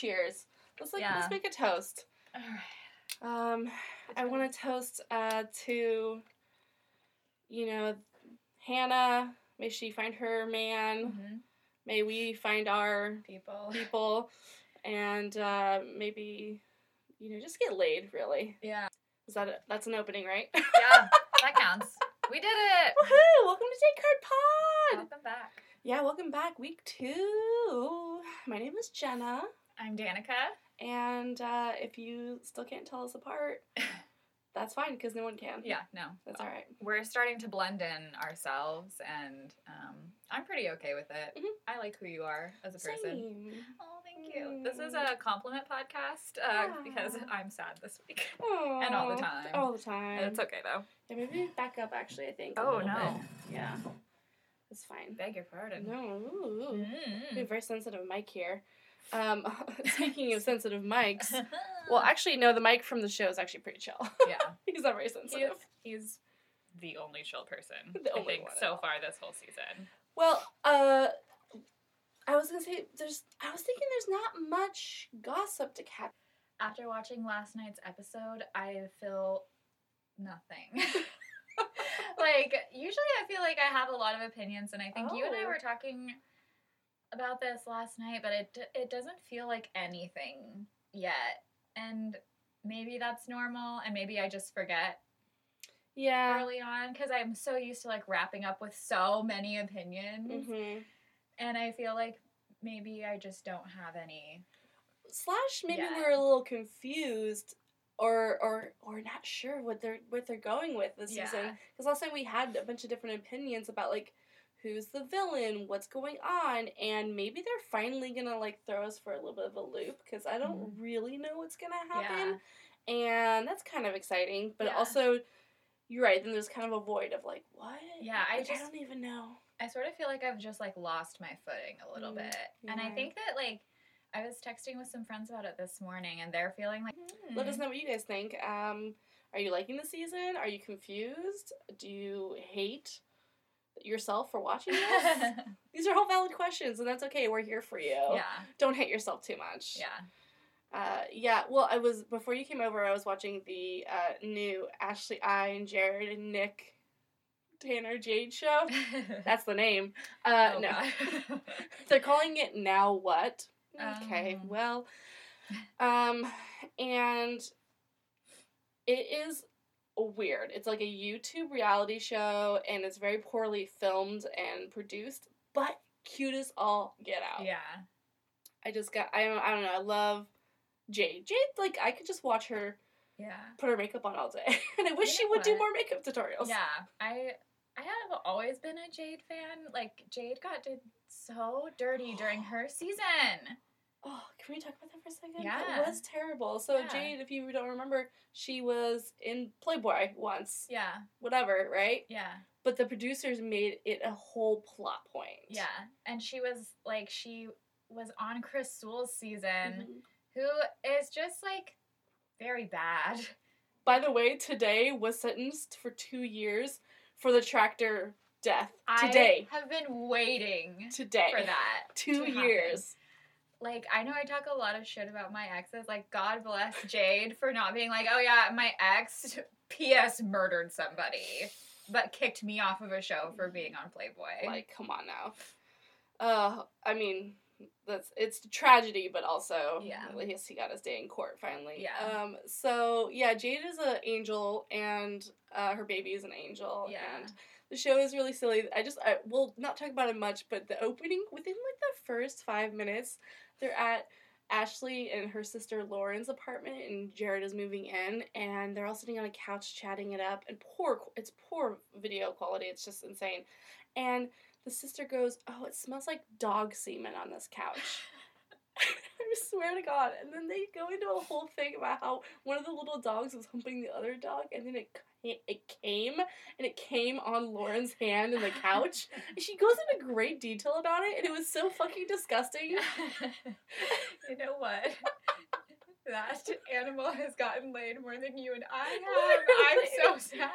cheers. Let's like Yeah. let's make a toast. All right. Um, I want to toast uh, to, you know, Hannah. May she find her man. Mhm. May we find our People. people, and uh, maybe, you know, just get laid. Really, Yeah. is that a, that's an opening, right? Yeah. That counts. We did it. Woohoo! Welcome to Take Card Pod. Welcome back. Yeah, welcome back, week two. My name is Jenna, I'm Danica. and uh, if you still can't tell us apart, that's fine because no one can. Yeah. No. that's all right. We're starting to blend in ourselves, and um, I'm pretty okay with it. Mhm. I like who you are as a person. Same. Oh, thank you. This is a compliment podcast uh, because I'm sad this week. And all the time. All the time. It's okay though. Yeah, maybe back up actually, I think. Oh, no. bit. Yeah. It's fine. Beg your pardon. No. Mm. We have very sensitive mic here. Um, speaking of sensitive mics, well, actually, no, the mic from the show is actually pretty chill. yeah, He's not very sensitive. he's the only chill person The I think so far this whole season. Well, uh, I was gonna say there's. I was thinking there's not much gossip to catch. After watching last night's episode, I feel nothing. like usually I feel like I have a lot of opinions and I think you and I Oh. were talking about this last night, but it it doesn't feel like anything yet. And maybe that's normal and maybe I just forget Yeah. early on cuz I'm so used to like wrapping up with so many opinions hmm and I feel like maybe I just don't have any. Slash, maybe Yeah. we're a little confused. Or, or, or not sure what they're what they're going with this Yeah. season. Because last time we had a bunch of different opinions about like who's the villain, what's going on, and maybe they're finally gonna like throw us for a little bit of a loop because I don't really know what's gonna happen, and that's kind of exciting. But Yeah. also, you're right. Then there's kind of a void of like what? Yeah, I Like, just- don't even know. I sort of feel like I've just like lost my footing a little Mm, bit. And I think that like I was texting with some friends about it this morning and they're feeling like Let us "Hmm, know what you guys think. Um, are you liking the season? Are you confused? Do you hate yourself for watching this? These are all valid questions, and that's okay. We're here for you. Yeah. Don't hate yourself too much. Yeah. Uh, yeah. Well, I was before you came over. I was watching the uh, new Ashley I and Jared and Nick Tanner Jade show. That's the name. Uh, Oh, no, they're calling it Now What. Okay. Um. Well, um, and it is weird. It's like a YouTube reality show, and it's very poorly filmed and produced, but cute as all get out. yeah. I just got. I don't. I don't know. I love Jade. Jade, like I could just watch her Yeah. put her makeup on all day, and I wish You she would do more makeup tutorials. Yeah. I I have always been a Jade fan. Like Jade got did so dirty during her season. Oh, can we talk about that for a second? Yeah. It was terrible. So Yeah. Jade, if you don't remember, she was in Playboy once. Yeah. Whatever, right? Yeah. But the producers made it a whole plot point. Yeah. And she was like she was on Chris Soules's season. Mhm. who is just like very bad. By the way, today was sentenced for two years for the tractor death. Today. I have been waiting Today. for that. Two to years. Like I know I talk a lot of shit about my exes. Like God bless Jade for not being like, oh yeah, my ex P.S. murdered somebody, but kicked me off of a show for being on Playboy. Like, come on now. Uh, I mean, that's it's a tragedy, but also, Yeah. at least he got his day in court finally. Yeah. Um. So yeah, Jade is an angel, and uh, her baby is an angel. Yeah. And the show is really silly. I just I will not talk about it much, but the opening within like the first five minutes, they're at Ashley and her sister Lauren's apartment, and Jared is moving in, and they're all sitting on a couch chatting it up, and poor it's poor video quality. It's just insane, and the sister goes, "Oh, it smells like dog semen on this couch." I swear to God. And then they go into a whole thing about how one of the little dogs was humping the other dog, and then it it came and it came on Lauren's hand in the couch. she goes into great detail about it, and it was so fucking disgusting. you know what? That animal has gotten laid more than you and I have. I'm so sad.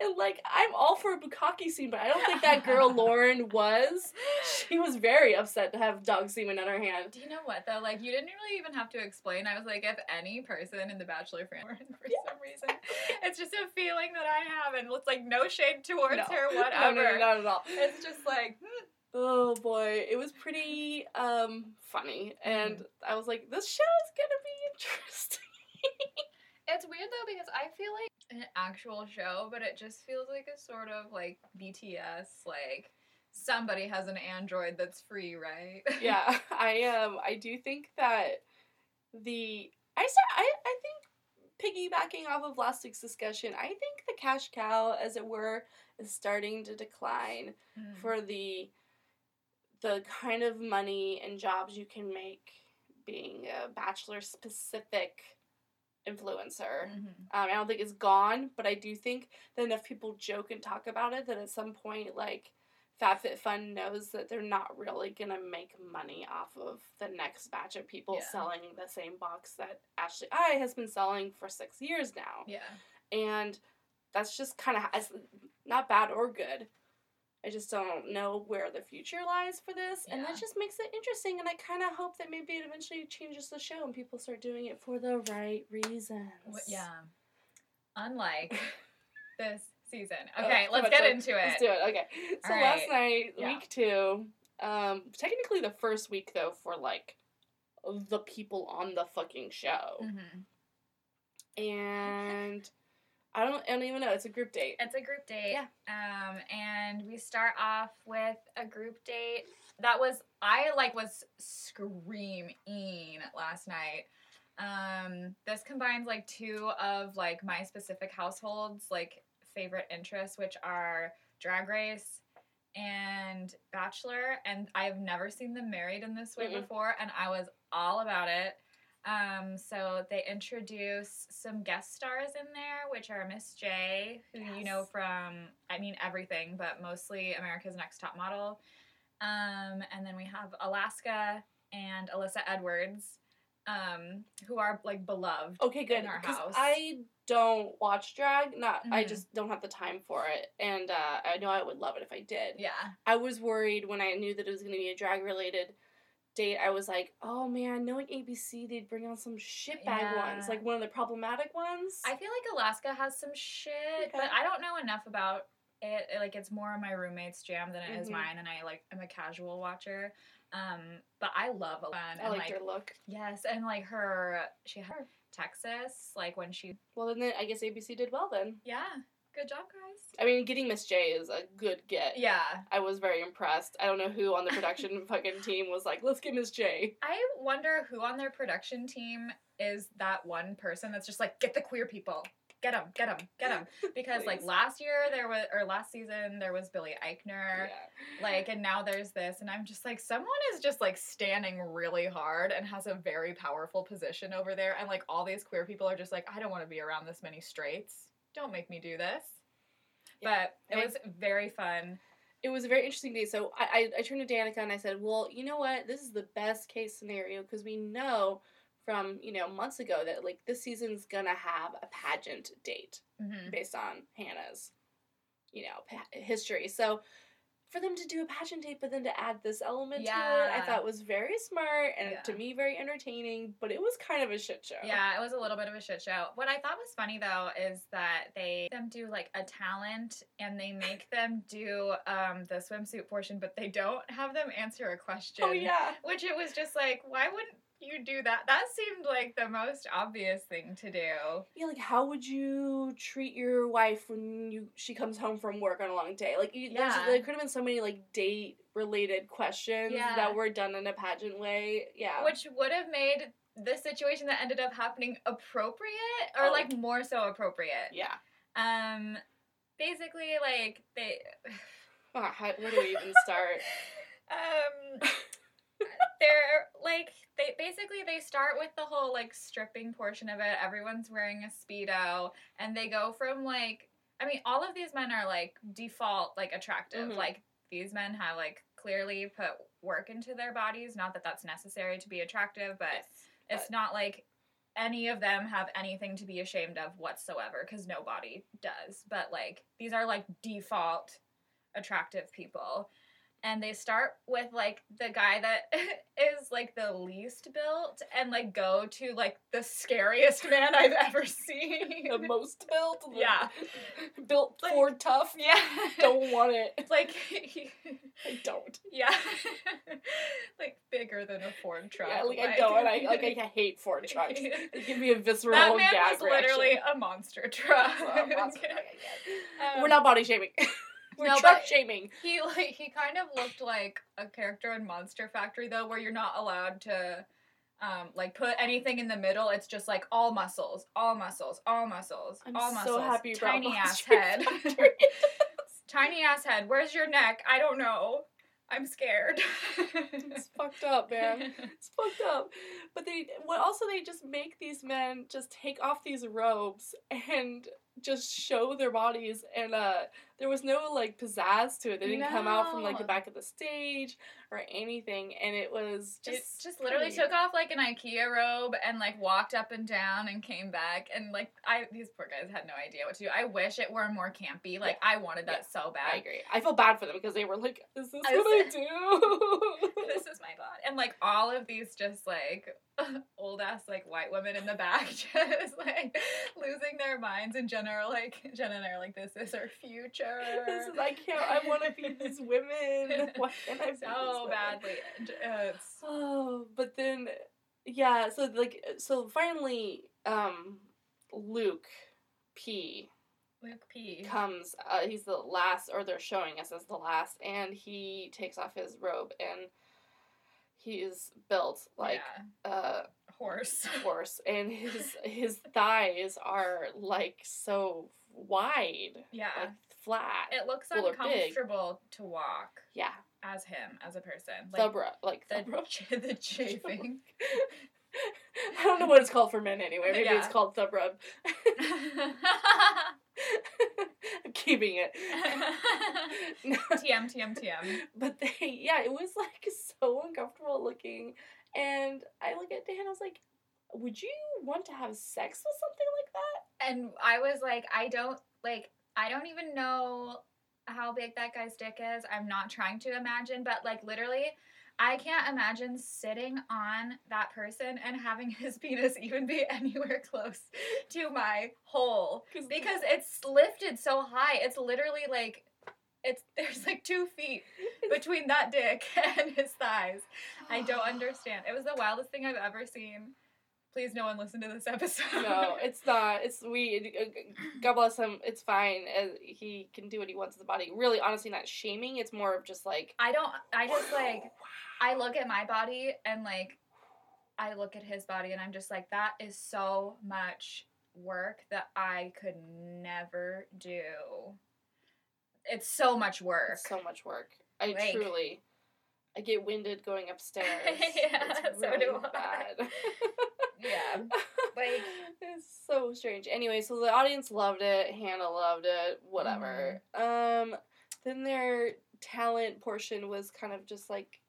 And like, I'm all for a bukkake scene, but I don't think that girl Lauren was. She was very upset to have dog semen on her hand. Do you know what though? Like you didn't really even have to explain. I was like, if any person in the Bachelor franchise for some reason, it's just a feeling that I have, and it's like no shade towards No. her, No, whatever. no, no, not at all. It's just like, hmm. Oh boy, it was pretty um funny, and Mm. I was like, this show is gonna be interesting. it's weird though because I feel like an actual show, but it just feels like a sort of like BTS, like somebody has an android that's free, right? yeah, I um I do think that the I sa- I I think piggybacking off of last week's discussion, I think the cash cow, as it were, is starting to decline Mm. for the the kind of money and jobs you can make being a bachelor specific influencer. Mhm. Um, I don't think it's gone, but I do think that enough people joke and talk about it that at some point, like, FabFitFun knows that they're not really gonna make money off of the next batch of people Yeah. selling the same box that Ashley I has been selling for six years now, Yeah. and that's just kind of not bad or good. I just don't know where the future lies for this, and that just makes it interesting. And I kind of hope that maybe it eventually changes the show and people start doing it for the right reasons. Yeah. Unlike this season. Oh, Okay, too let's get into it. Let's do it. Okay. So All last night, Yeah. week two, um, technically the first week though for like the people on the fucking show, Mhm. and I don't, I don't even know. It's a group date. It's a group date. Yeah. Um, and we start off with a group date that was I like was screaming last night. Um, this combines like two of like my specific households like favorite interests, which are Drag Race and Bachelor, and I've never seen them married in this way Mm-mm. before, and I was all about it. Um, so they introduce some guest stars in there, which are Miss J, who you know from I mean everything, but mostly America's Next Top Model. Um, and then we have Alaska and Alyssa Edwards, um, who are like beloved. Okay, good. in our house. I don't watch drag. Not, I Mhm. just don't have the time for it, and uh, I know I would love it if I did. Yeah, I was worried when I knew that it was going to be a drag related date. I was like, oh man, knowing ABC, they'd bring on some shitbag Yeah. ones, like one of the problematic ones. I feel like Alaska has some shit, Okay. but I don't know enough about it. Like it's more of my roommate's jam than it is Mhm. mine, and I like I'm a casual watcher. Um, but I love Alaska. I and, liked like her look. yes, and like her she had Texas like when she Well, then I guess ABC did well then. yeah good job guys I mean, getting Miss J is a good get. yeah I was very impressed. I don't know who on the production fucking team was like, let's get Miss J. I wonder who on their production team is that one person that's just like get the queer people get them get them get them because like last year there was or last season there was Billy Eichner Yeah. like and now there's this and i'm just like someone is just like standing really hard and has a very powerful position over there and like all these queer people are just like i don't want to be around this many straights don't make me do this Yeah. but it was very fun it was a very interesting day. So I, I, I turned to Danica and I said, well, you know what? This is the best case scenario because we know from, you know, months ago that, like, this season's going to have a pageant date Mhm. based on Hannah's, you know, pa- history. So for them to do a pageant tape, but then to add this element to it, I thought was very smart and Yeah. to me very entertaining, but it was kind of a shit show. Yeah, it was a little bit of a shit show. What I thought was funny though is that they them do like a talent and they make them do um the swimsuit portion, but they don't have them answer a question. Oh, yeah. Which it was just like, why wouldn't you do that? That seemed like the most obvious thing to do. Yeah, like how would you treat your wife when you she comes home from work on a long day? Like, you, there's Yeah. there could have been so many like date related questions Yeah. that were done in a pageant way. Yeah, Which would have made the situation that ended up happening appropriate or Oh. like more so appropriate. yeah. Um basically like they Ah, how, where do we even start? um they're like they basically they start with the whole like stripping portion of it everyone's wearing a speedo and they go from like i mean all of these men are like default like attractive Mhm. like these men have like clearly put work into their bodies not that that's necessary to be attractive but Yes, it's but- not like any of them have anything to be ashamed of whatsoever because nobody does. But like these are like default attractive people. And they start with like the guy that is like the least built and like go to like the scariest man I've ever seen. the most built. the- Yeah. built Like- for tough. Yeah. Don't want it. like he, I don't. yeah. like bigger than a Ford truck. Yeah, like I don't. And I like I hate Ford trucks. They give me a visceral that man was literally reaction. a monster truck. Well, monster truck, Um, We're not body shaming. We're no, truck but- shaming. He like he kind of looked like a character in Monster Factory though, where you're not allowed to um like put anything in the middle. It's just like all muscles, all muscles, all muscles, I'm all so happy tiny ass head. Tiny ass head. Where's your neck? I don't know. I'm scared. it's fucked up, man. It's fucked up. But they, what also they just make these men just take off these robes and just show their bodies, and uh, there was no like pizzazz to it. They didn't come out from like the back of the stage or anything, and it was just just just literally took off like an IKEA robe and like walked up and down and came back and like I these poor guys had no idea what to do. I wish it were more campy. Like I wanted that so bad. I agree. I feel bad for them because they were like, "Is this I what I do?" this is my body. And like all of these just like old ass like white women in the back just like losing their minds in general like Jen and I are like this is our future. This is I can't. I want to be these women. Why can't I be so badly. Uh, Oh, but then, yeah. So like, so finally, um, Luke P Luke P. comes. Uh, he's the last, or they're showing us as the last, and he takes off his robe and he's built like yeah. a horse. horse, and his his thighs are like so wide, Yeah. like flat. It looks Well, uncomfortable to walk yeah, as him, as a person. thubra, like the, thubra. ch- the chafing. I don't know what it's called for men anyway. Maybe it's called thub rub. I'm keeping it. No, TM, TM, TM. but they, yeah, it was like so uncomfortable looking. And I look at Dan, I was like, would you want to have sex with something like that? And I was like, I don't, like, I don't even know how big that guy's dick is. I'm not trying to imagine, but like, literally, I can't imagine sitting on that person and having his penis even be anywhere close to my hole. because it's lifted so high. It's literally like it's there's like two feet between that dick and his thighs. I don't understand. It was the wildest thing I've ever seen. Please, no one listen to this episode. no, it's not. It's we. God bless him. It's fine. Uh, he can do what he wants with the body. Really, honestly, not shaming. It's more of just like I don't. I just like. I look at my body and like. I look at his body and I'm just like, that is so much work that I could never do. It's so much work. It's so much work. I Like- truly, I get winded going upstairs. Yeah, it's so really do I. Yeah, like- it's so strange. Anyway, so the audience loved it. Hannah loved it. Whatever. Um, then their talent portion was kind of just like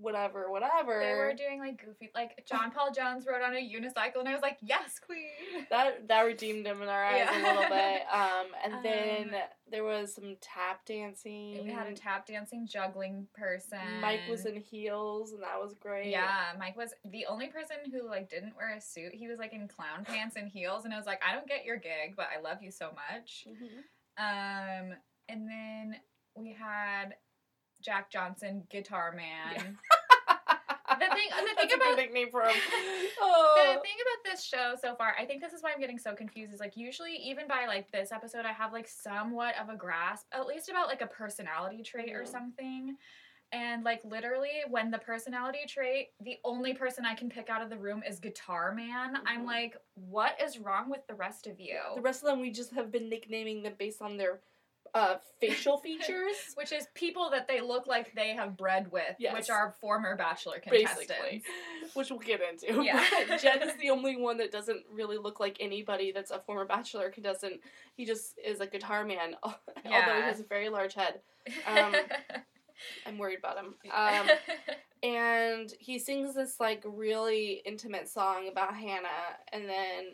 whatever, whatever. They were doing like goofy, like John Paul Jones rode on a unicycle, and I was like, "Yes, queen." that that redeemed him in our eyes a little bit. Um, and Um, then there was some tap dancing. We had a tap dancing juggling person. Mike was in heels, and that was great. Yeah, Mike was the only person who like didn't wear a suit. He was like in clown pants and heels, and I was like, "I don't get your gig, but I love you so much." Mhm. Um, and then we had Jack Johnson, Guitar Man. The thing- the That's thing about- nickname for him. the Oh. thing about this show so far, I think this is why I'm getting so confused. Is like usually even by like this episode, I have like somewhat of a grasp, at least about like a personality trait or Mhm. something. And like literally, when the personality trait, the only person I can pick out of the room is Guitar Man. I'm Mhm. like, what is wrong with the rest of you? The rest of them, we just have been nicknaming them based on their uh, facial features. which is people that they look like they have bred with, Yes. which are former Bachelor contestants. Basically, which we'll get into. Yeah. Jen is the only one that doesn't really look like anybody that's a former Bachelor contestant. He just is a guitar man, yeah. although he has a very large head. Um, I'm worried about him. Um, and he sings this like really intimate song about Hannah, and then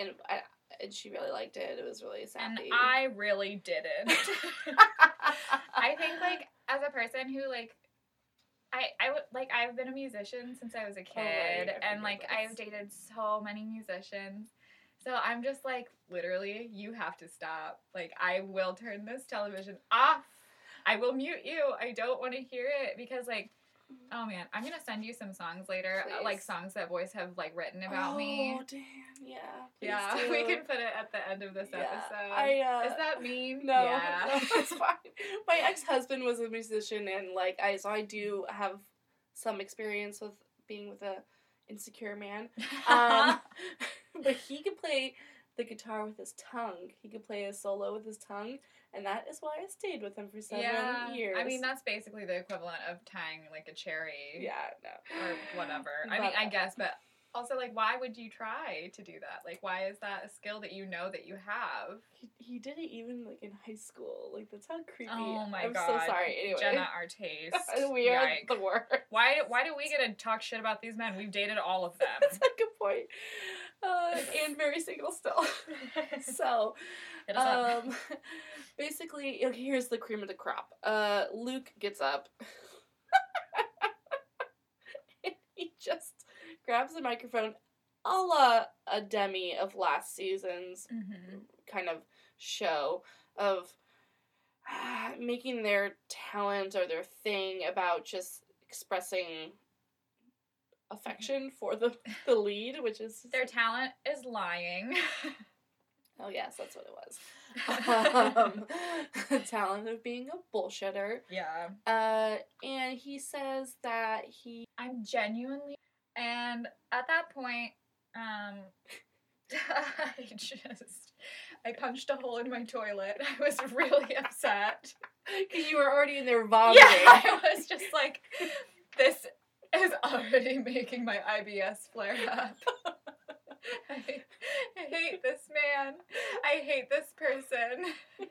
and I and she really liked it. It was really And. I really didn't. I think like as a person who like I I would like I've been a musician since I was a kid Oh, right, and like forget I've dated so many musicians. So I'm just like literally you have to stop. Like I will turn this television off. I will mute you. I don't want to hear it because like oh man, I'm to send you some songs later, uh, like songs that boys have like written about me. Oh damn! Yeah. please Yeah, do. we can put it at the end of this Yeah, episode. I uh, Is that mean? No, Yeah. no, it's fine. My ex husband was a musician, and like I, so I do have some experience with being with a insecure man. Um, but he could play the guitar with his tongue. He could play a solo with his tongue, and that is why I stayed with him for seven yeah. years. I mean, that's basically the equivalent of tying like a cherry yeah, no, or whatever. I mean, I guess, but also, like, why would you try to do that? Like, why is that a skill that you know that you have? He, he did it even like in high school. Like that's how creepy. Oh my I'm god. so sorry. Anyway, Jenna, our taste. we are the worst. Why, why do we get to talk shit about these men? We've dated all of them. That's a good point. Uh, and very single still. so, Hit us up. Um, basically, here's the cream of the crop. Uh, Luke gets up. and he just grabs the microphone, a la a demi of last season's Mhm. kind of show of ah, making their talent or their thing about just expressing affection for the the lead, which is Their talent is lying. Oh yes, that's what it was. Um, the talent of being a bullshitter. yeah. Uh, and he says that he I'm genuinely and at that point, um I just I punched a hole in my toilet. I was really upset. because you were already in there vomiting. Yeah, I was just like this is already making my IBS flare up. I, I hate this man. I hate this person.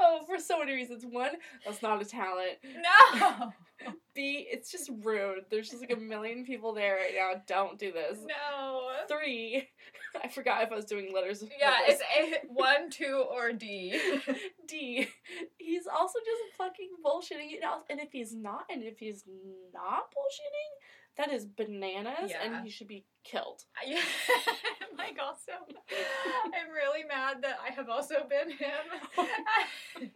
oh, for so many reasons. One, that's not a talent. No. B, it's just rude. There's just like a million people there right now. Don't do this. No. Three, I forgot if I was doing letters. of Yeah, it's a one, two, or D. D. He's also just fucking bullshitting it out. And if he's not, and if he's not bullshitting, that is bananas, Yeah. and he should be killed. Like also, I'm really mad that I have also been him.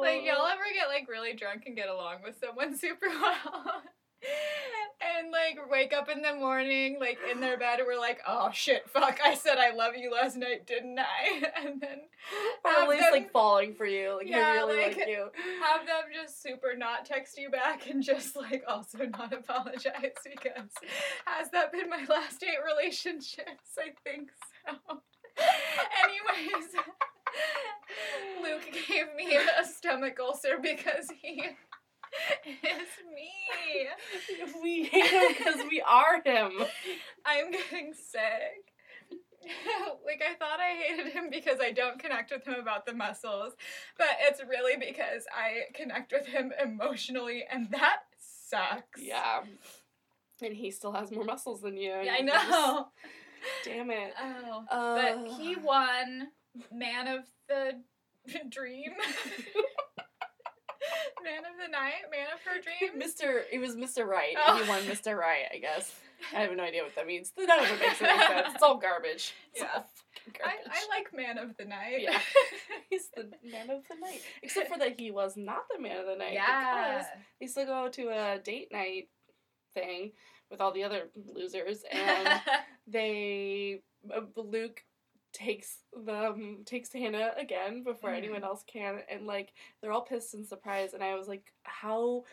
like y'all ever get like really drunk and get along with someone super well? And like wake up in the morning, like in their bed, and we're like, "Oh shit, fuck! I said I love you last night, didn't I?" And then Or at least them- like falling for you. Like Yeah, I really like, like you. have them just super not text you back and just like also not apologize because has that been my last eight relationships? I think so. Anyways, Luke gave me a stomach ulcer because he is me. we hate him because we are him. I'm getting sick. like I thought I hated him because I don't connect with him about the muscles, but it's really because I connect with him emotionally, and that sucks. Yeah. And he still has more muscles than you. Yeah, I you just- know. damn it. Oh, Uh, but he won Man of the Dream. man of the Night, Man of Her Dream. Mr. It was Mr. Right. Oh. He won Mr. Right, I guess. I have no idea what that means. None of it makes any sense. It's all garbage. It's Yeah. all fucking I. I like Man of the Night. Yeah. He's the man of the night. Except for that he was not the man of the night. yeah. Because they still go to a date night thing with all the other losers and they uh, Luke takes them takes Hannah again before Mhm. anyone else can and like they're all pissed and surprised and I was like how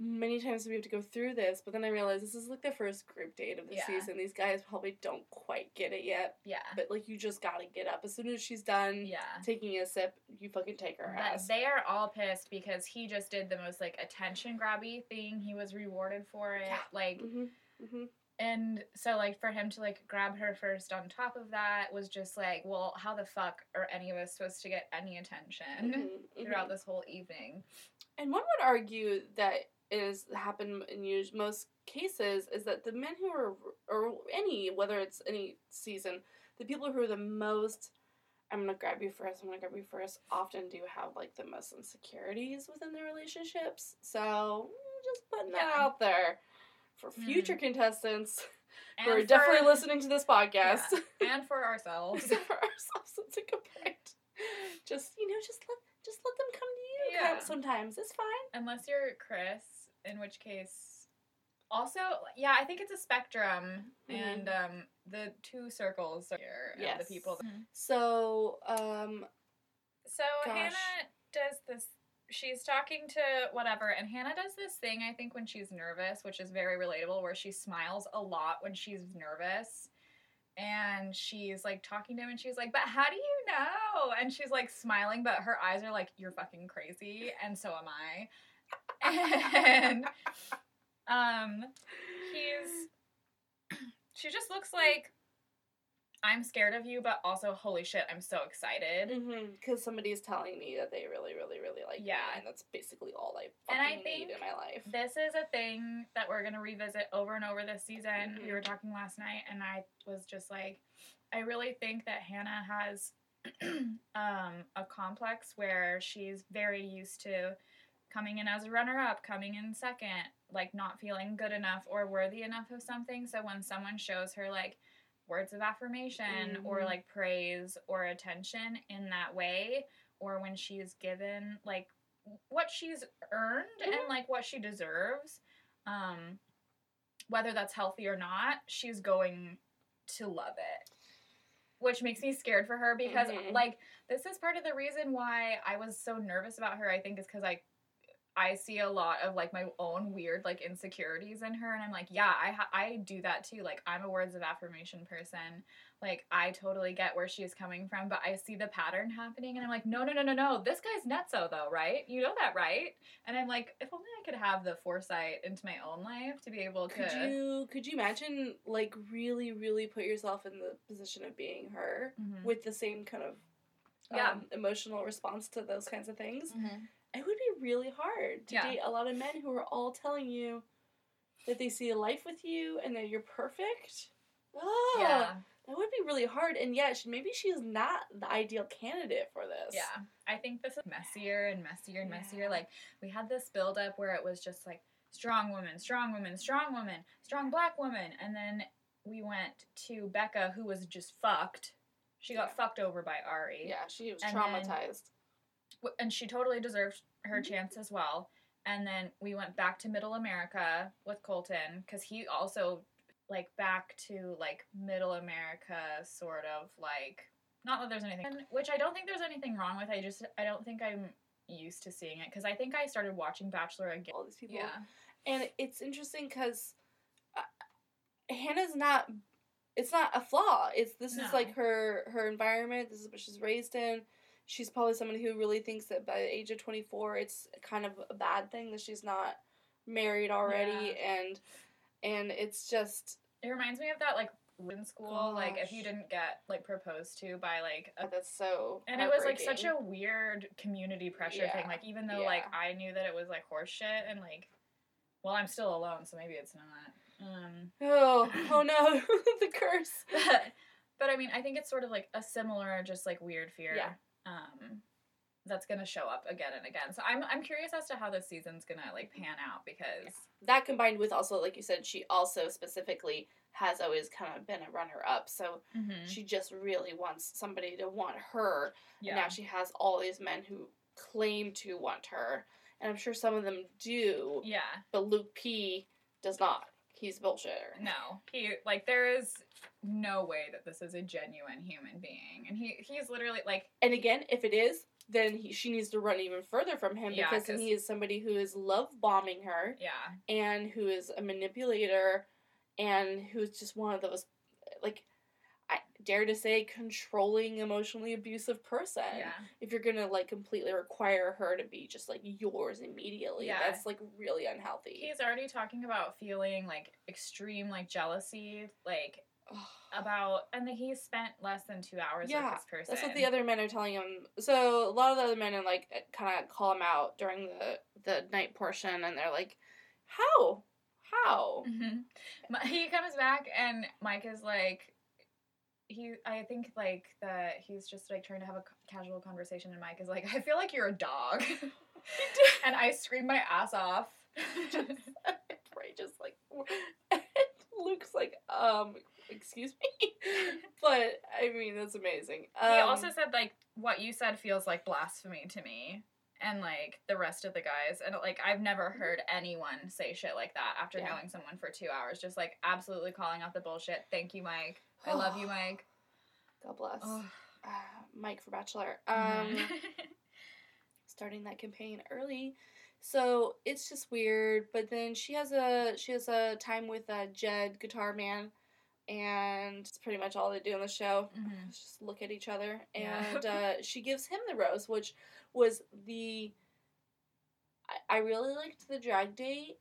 many times do we have to go through this but then I realized this is like the first group date of the Yeah. season these guys probably don't quite get it yet yeah. but like you just gotta get up as soon as she's done Yeah. taking a sip you fucking take her But ass they are all pissed because he just did the most like attention grabby thing. He was rewarded for it. Yeah. Like hmm hmm and so like for him to like grab her first on top of that was just like, well, how the fuck are any of us supposed to get any attention Mm-hmm. throughout this whole evening? And one would argue that that is happen in most cases is that the men who are or any whether it's any season, the people who are the most I'm gonna grab you first. I'm gonna grab you first. Often do have like the most insecurities within their relationships. So just putting that out there for future contestants who are definitely listening to this podcast. Yeah. and for ourselves. for ourselves, it's a good point. Just you know, just let just let them come to you. Yeah. Sometimes it's fine. Unless you're Chris, in which case, also, yeah, I think it's a spectrum, and um, the two circles are here Yes. the people. So, um, So Gosh. Hannah does this. She's talking to whatever, and Hannah does this thing I think when she's nervous, which is very relatable, where she smiles a lot when she's nervous. And she's like talking to him, and she's like, "But how do you know?" And she's like smiling, but her eyes are like, "You're fucking crazy," and so am I. And um, he's she just looks like I'm scared of you, but also holy shit, I'm so excited. because somebody's telling me that they really, really, really like Yeah. me, and that's basically all I And I think in my life. This is a thing that we're gonna revisit over and over this season. We Mhm. were talking last night, and I was just like, I really think that Hannah has um, a complex where she's very used to coming in as a runner up, coming in second, like not feeling good enough or worthy enough of something. So when someone shows her like words of affirmation or Mhm. like praise or attention in that way, or when she's given like what she's earned and Mhm. like what she deserves, um, whether that's healthy or not, she's going to love it. Which makes me scared for her because, Mhm. like, this is part of the reason why I was so nervous about her. I think is because I, I see a lot of like my own weird like insecurities in her, and I'm like, yeah, I ha- I do that too. Like, I'm a words of affirmation person. Like, I totally get where she's coming from, but I see the pattern happening, and I'm like, no, no, no, no, no. This guy's nutso though, right? You know that, right? And I'm like, if only I could have the foresight into my own life to be able to. Could you could you imagine like really, really put yourself in the position of being her Mhm. with the same kind of Yeah. um, emotional response to those kinds of things? Mhm. It would be really hard to Yeah. date a lot of men who are all telling you that they see a life with you and that you're perfect. Oh, Yeah. that would be really hard. And yet, she, maybe she's not the ideal candidate for this. Yeah, I think this is messier and messier and messier. Yeah. Like we had this build up where it was just like strong woman, strong woman, strong woman, strong black woman, and then we went to Becca, who was just fucked. She got Yeah. fucked over by Arie. Yeah, she was And traumatized. And she totally deserved her Mhm. chance as well. And then we went back to Middle America with Colton because he also like back to like Middle America, sort of like not that there's anything, which I don't think there's anything wrong with. I just I don't think I'm used to seeing it because I think I started watching Bachelor again. all these people. Yeah, And it's interesting because uh, Hannah's not. It's not a flaw. It's this No. is like her her environment. This is what she's raised in. She's probably someone who really thinks that by the age of twenty four, it's kind of a bad thing that she's not married already, and and it's just it reminds me of that like in school, like if you didn't get like proposed to by like a that's so. And it was like such a weird community pressure Yeah. thing. Like even though like I knew that it was like horseshit and like well I'm still alone so maybe it's not. Um Oh oh no the curse. but, but I mean I think it's sort of like a similar just like weird fear. Yeah. Um that's gonna show up again and again. So I'm I'm curious as to how this season's gonna like pan out because that combined with also like you said she also specifically has always kind of been a runner up so Mhm. she just really wants somebody to want her yeah. and now she has all these men who claim to want her and i'm sure some of them do yeah. but luke p does not he's bullshitter. No, he like there is no way that this is a genuine human being, and he he's literally like and again if it is then he, she needs to run even further from him Yeah, because he is somebody who is love bombing her yeah. and who is a manipulator and who's just one of those like dare to say controlling emotionally abusive person. yeah If you're gonna like completely require her to be just like yours immediately, Yeah. that's like really unhealthy. he's already talking about feeling like extreme like jealousy like about and that he's spent less than two hours Yeah, with this person That's what the other men are telling him. So a lot of the other men are like kind of call him out during the the night portion, and they're like, How? How? Mhm. He comes back and Mike is like, he. I think like that he's just like trying to have a casual conversation, and Mike is like, I feel like you're a dog, and I scream my ass off. Bray just like Luke's like, um, excuse me, but I mean that's amazing. Um, he also said like what you said feels like blasphemy to me. And like the rest of the guys, and like I've never heard anyone say shit like that after Yeah. knowing someone for two hours. Just like absolutely calling out the bullshit. Thank you, Mike. I love you, Mike. God bless uh, Mike for Bachelor. Um, starting that campaign early, so it's just weird. But then she has a she has a time with uh, Jed Guitar Man, and it's pretty much all they do in the show. Mhm. just look at each other Yeah. and uh, she gives him the rose which was the I, I really liked the drag date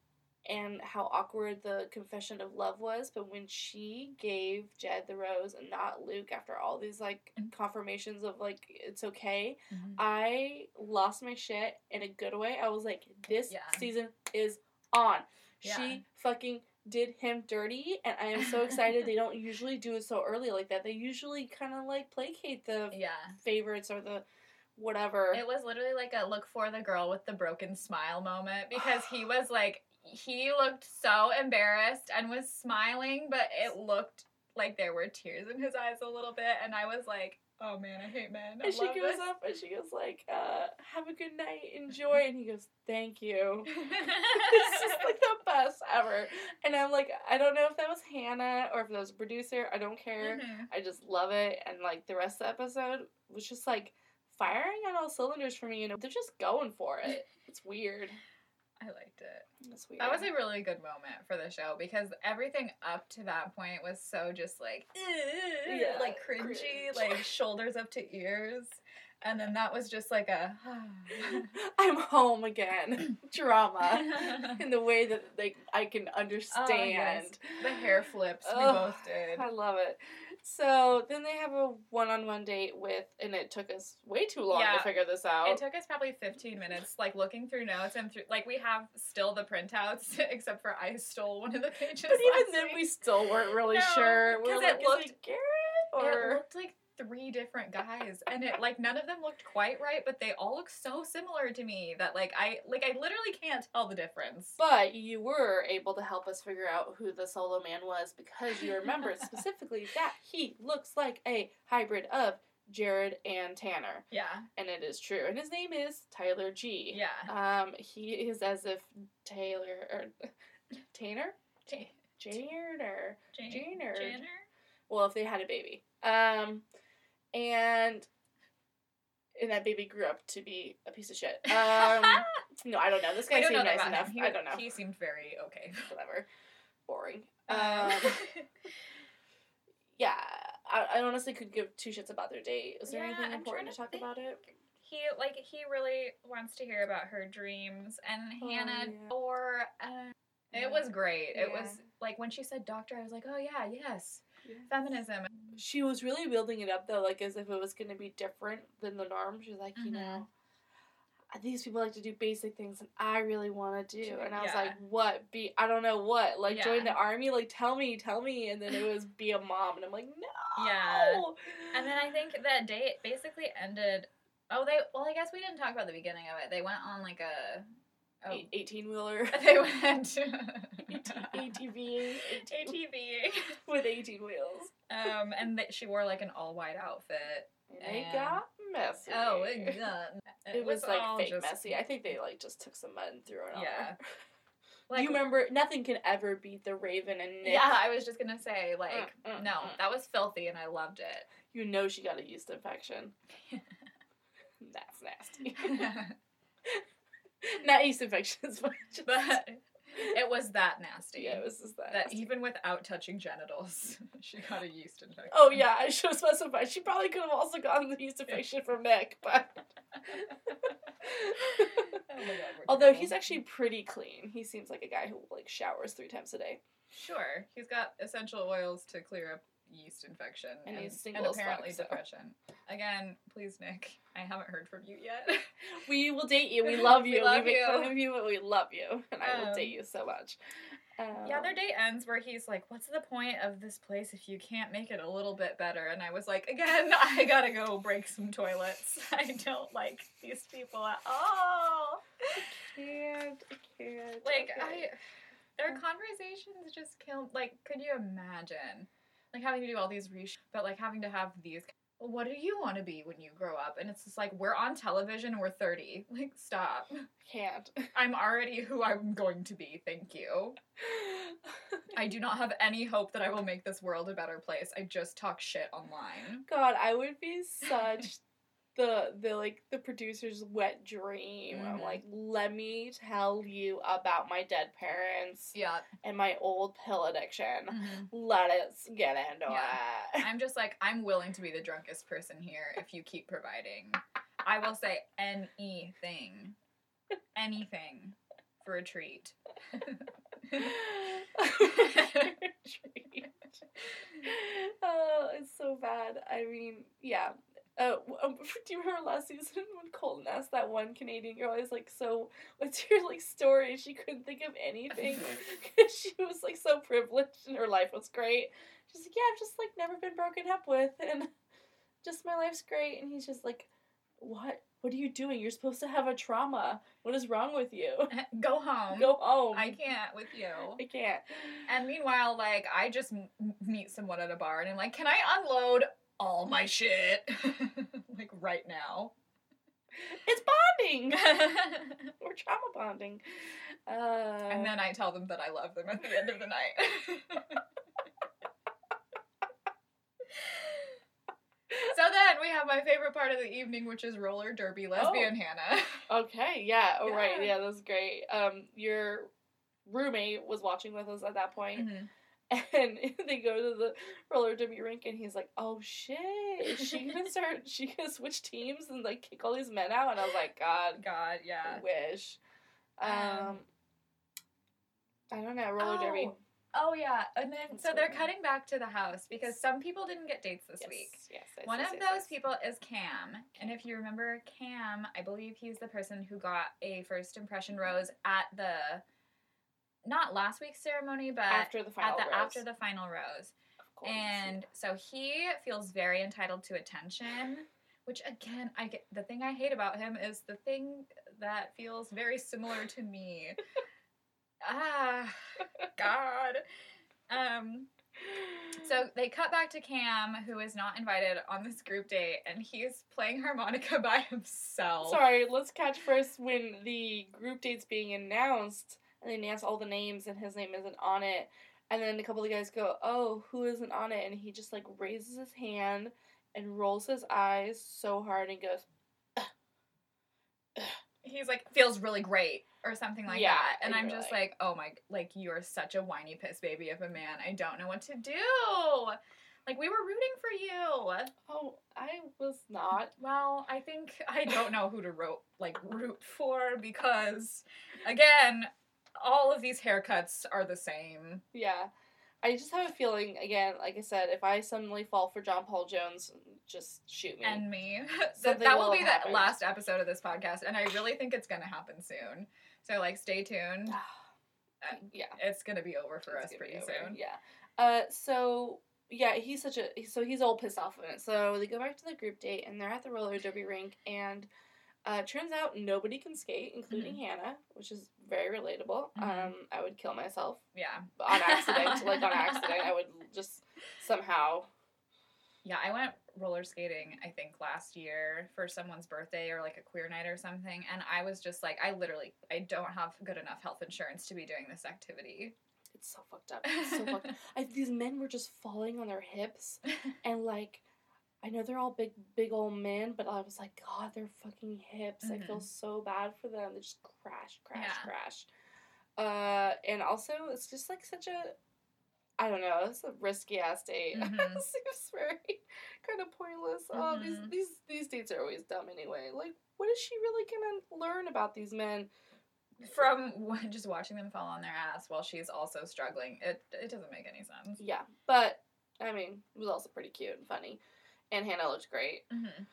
and how awkward the confession of love was but when she gave jed the rose and not luke after all these like Mm. confirmations of like it's okay Mhm. i lost my shit in a good way i was like this Yeah. season is on Yeah. she fucking did him dirty and i am so excited they don't usually do it so early like that they usually kind of like placate the Yeah. favorites or the whatever It was literally like a look for the girl with the broken smile moment because he was like, he looked so embarrassed and was smiling, but it looked like there were tears in his eyes a little bit. And I was like, oh man, I hate men. I and she goes this. up and she goes like uh have a good night. Enjoy. And he goes thank you. It's just like the best ever. And i'm like i don't know if that was hannah or if that was a producer. I don't care. Mhm. i just love it. And like the rest of the episode was just like firing on all cylinders for me you know? They're just going for it. It's weird I liked it. it's weird That was a really good moment for the show because everything up to that point was so just like, Yeah, like cringy, cringe. like shoulders up to ears. And then that was just like a. i'm home again drama in the way that like i can understand Oh, yes. the hair flips we both did. I love it. So then they have a one-on-one date with, and it took us way too long Yeah. to figure this out. It took us probably 15 minutes, like looking through notes and through, like we have still the printouts, except for I stole one of the pages. but even then, week. we still weren't really No, sure. We 'cause were it like, looked- it Garrett it or looked like three different guys, and it like none of them looked quite right, but they all look so similar to me that like I like I literally can't tell the difference. But you were able to help us figure out who the solo man was because you remembered specifically that he looks like a hybrid of Jared and Tanner, Yeah, and it is true. And his name is Tyler G. yeah. Um, he is as if Taylor or Tanner, J- Jared or Jan- Janer. Janner? well, if they had a baby. Um, and and that baby grew up to be a piece of shit. Um, no, I don't know. This guy seemed nice enough. He, I don't know. He seemed very okay. Whatever. Boring. Um, Um, yeah, I, I honestly could give two shits about their date. Is there Yeah, anything important to to talk think. about it? he like he really wants to hear about her dreams and Oh, Hannah yeah. or uh, Yeah. it was great. It Yeah. was like when she said doctor, I was like, oh yeah, yes, feminism. She was really building it up though, like as if it was going to be different than the norm. She was like, you Mhm. know, these people like to do basic things, and I really want to do. And I was yeah. like, what? Be I don't know what. Like join the army. Like tell me, tell me. And then it was be a mom, and I'm like, no. Yeah. And then I think that date basically ended. Oh, they well, I guess we didn't talk about the beginning of it. They went on like a. Oh, eighteen wheeler. they went ATV ATV. with eighteen wheels. Um, and that she wore like an all white outfit. And they got messy. Oh, it got. It was like all fake just- messy. I think they like just took some mud and threw it on Yeah. her. Like, you remember nothing can ever beat the Raven and Nick. Yeah, I was just gonna say like Mm, mm, no, mm. that was filthy, and I loved it. You know she got a yeast infection. That's nasty. Not yeast infections, but just, but it was that nasty. yeah, it was just that. that nasty. even without touching genitals, she got a yeast infection. Oh yeah, I should have specified. She probably could have also gotten the yeast infection from Nick, but Oh my God, although he's actually pretty clean. He seems like a guy who like showers three times a day. sure, he's got essential oils to clear up yeast infection And and, and as fuck, apparently so. depression. Again, please, Nick. I haven't heard from you yet. We will date you. We love you. We, love make fun you. of you, but we love you, and I will Um, date you so much. yeah, Um, their date ends where he's like, "What's the point of this place if you can't make it a little bit better?" And I was like, "Again, I gotta go break some toilets. I don't like these people at all." can't. I can't. Like okay. I, their conversations just kill. Like, could you imagine, like having to do all these reshoots, but like having to have these. What do you want to be when you grow up? And it's just like we're on television. and We're thirty. Like, stop. can't. I'm already who I'm going to be. Thank you. I do not have any hope that I will make this world a better place. I just talk shit online. God, I would be such the the like the producer's wet dream. I'm Mhm. like, let me tell you about my dead parents Yeah. and my old pill addiction. Mm-hmm. Let us get into Yeah. it. I'm just like, I'm willing to be the drunkest person here if you keep providing. I will say anything. Anything for a treat. oh, it's so bad. I mean, yeah. Uh, um, do you remember last season when Colton asked that one Canadian girl? I was like, "So, what's your like story?" She couldn't think of anything because she was like so privileged and her life was great. She's like, "Yeah, I've just like never been broken up with, and just my life's great." And he's just like, "What? What are you doing? You're supposed to have a trauma. What is wrong with you? Go home. Go home. I can't with you. I can't." And meanwhile, like, I just meet someone at a bar and I'm like, can I unload all my shit? like, right now. It's bonding. We're trauma bonding. Uh, and then I tell them that I love them at the end of the night. so then we have my favorite part of the evening, which is roller derby lesbian Hannah. okay, yeah, oh right, Yeah. yeah, that's great. Um, your roommate was watching with us at that point, Mhm. and they go to the roller derby rink, and he's like, "Oh shit, is she gonna start? She gonna switch teams and like kick all these men out?" And I was like, "God, God, yeah. wish." Um, Um, I don't know, roller derby. Oh, Oh yeah, and then That's so they're cutting back to the house because some people didn't get dates this Yes, week. yes, yes, One of those yes. people is Cam. And if you remember Cam, I believe he's the person who got a first impression rose at the not last week's ceremony, but after the final at the rose, after the final rose. of course. And so he feels very entitled to attention, which again, I get the thing I hate about him is the thing that feels very similar to me. ah, God. Um so they cut back to Cam, who is not invited on this group date, and he's playing harmonica by himself. Sorry, let's catch first when the group date's being announced and they announce all the names and his name isn't on it. And then a couple of guys go, Oh, who isn't on it? And he just like raises his hand and rolls his eyes so hard and goes, He's like feels really great or something like Yeah, that, and and I'm just like- like, oh my, like you're such a whiny piss baby of a man. I don't know what to do. Like we were rooting for you. Oh, I was not. Well, I think I don't know who to root like root for because again, all of these haircuts are the same. Yeah. I just have a feeling, again, like I said, if I suddenly fall for John Paul Jones, just shoot me. And me. that, that will will be the last episode of this podcast, and I really think it's gonna happen soon. So like stay tuned. yeah. It's gonna be over for It's us pretty soon. Yeah. Uh, so yeah, he's such a so he's all pissed off of it. So they go back to the group date and they're at the roller derby rink and uh, turns out nobody can skate, including Hannah, which is very relatable. Mhm. Um, I would kill myself Yeah. on accident, like on accident. I would just somehow. Yeah, I went roller skating, I think, last year for someone's birthday or like a queer night or something. And I was just like, I literally, I don't have good enough health insurance to be doing this activity. It's so fucked up. It's so fucked up. I, these men were just falling on their hips and like. I know they're all big, big old men, but I was like, God, their fucking hips. I feel Mhm. so bad for them. They just crash, crash, Yeah. crash. Uh, and also, it's just like such a, I don't know, it's a risky ass date. Mhm. it seems very kind of pointless. Oh, these Mhm. these these dates are always dumb anyway. Like, what is she really gonna learn about these men? From just watching them fall on their ass while she's also struggling, it it doesn't make any sense. Yeah, but I mean, it was also pretty cute and funny. And Hannah looked great. Mm-hmm.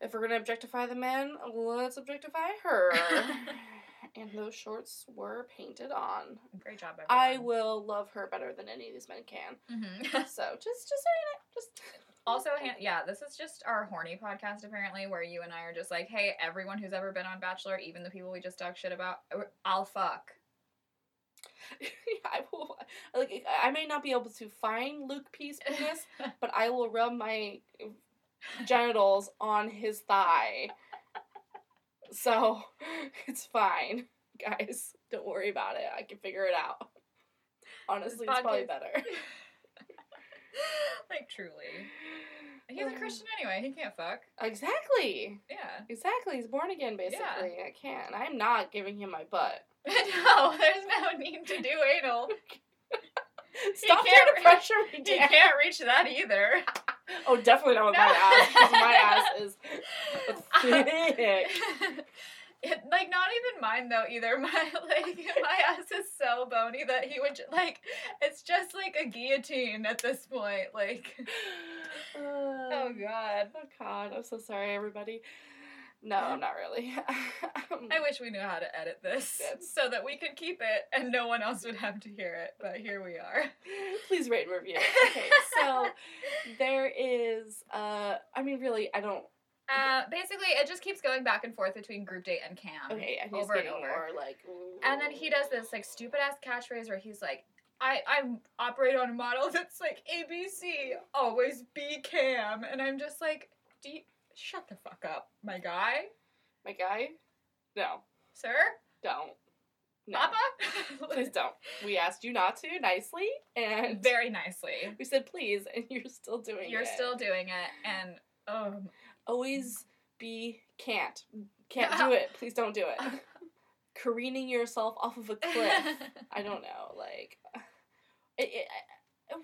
If we're gonna objectify the men, let's objectify her. and those shorts were painted on. Great job, everyone. I will love her better than any of these men can. Mhm. So just, just saying it. Just Also, yeah, this is just our horny podcast apparently, where you and I are just like, hey, everyone who's ever been on Bachelor, even the people we just talked shit about, I'll fuck. I will. Like I may not be able to find Luke P's penis, but I will rub my genitals on his thigh. So it's fine, guys. Don't worry about it. I can figure it out. Honestly, it's probably better. like truly, he's a Christian anyway. He can't fuck. Exactly. Yeah. Exactly. He's born again, basically. I can't. I'm not giving him my butt. no, there's no need to do anal. Stop trying to pressure me, You can't reach that either. Oh, definitely not with my ass. 'cause my ass is thick. It, like not even mine though either. My like my ass is so bony that he would like it's just like a guillotine at this point. Like oh god. Oh God, I'm so sorry, everybody. No, not really. Um, I wish we knew how to edit this so that we could keep it and no one else would have to hear it. But here we are. Please rate and review. Okay, so there is. Uh, I mean, really, I don't. Uh, basically, it just keeps going back and forth between group date and cam. Okay, and he's Over and over. more like. And then he does this like stupid ass catchphrase where he's like, I I operate on a model that's like ABC, always be cam, and I'm just like, do you shut the fuck up, my guy, My guy, no, sir, don't. No, Papa? please don't. We asked you not to nicely, and Very nicely. we said please, and you're still doing it. You're still doing it, and um, always be can't can't do it. Please don't do it. Careening yourself off of a cliff. I don't know, like. It, it, I-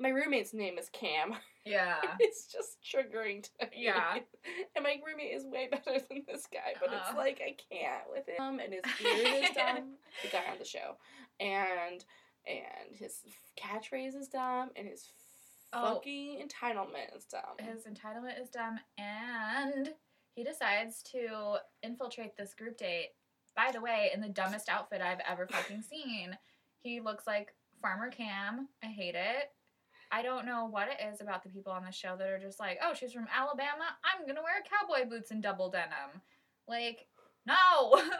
my roommate's name is Cam. Yeah. it's just triggering to me. Yeah. And my roommate is way better than this guy, but it's Uh. like I can't with him. And his beard is dumb. The guy on the show, and and his catchphrase is dumb, and his Oh. fucking entitlement is dumb. His entitlement is dumb, and he decides to infiltrate this group date. By the way, in the dumbest outfit I've ever fucking seen. He looks like Farmer Cam. I hate it. I don't know what it is about the people on the show that are just like, oh, she's from Alabama. I'm gonna wear cowboy boots and double denim. Like, no.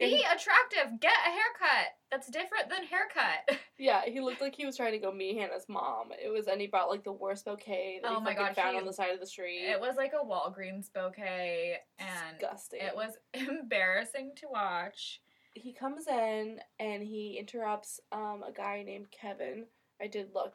Be attractive. Get a haircut. That's different than haircut. Yeah, he looked like he was trying to go meet Hannah's mom. It was, and he brought like the worst bouquet that Oh he my God, found he- on the side of the street. It was like a Walgreens bouquet, and disgusting. it was embarrassing to watch. He comes in and he interrupts um, a guy named Kevin. I did look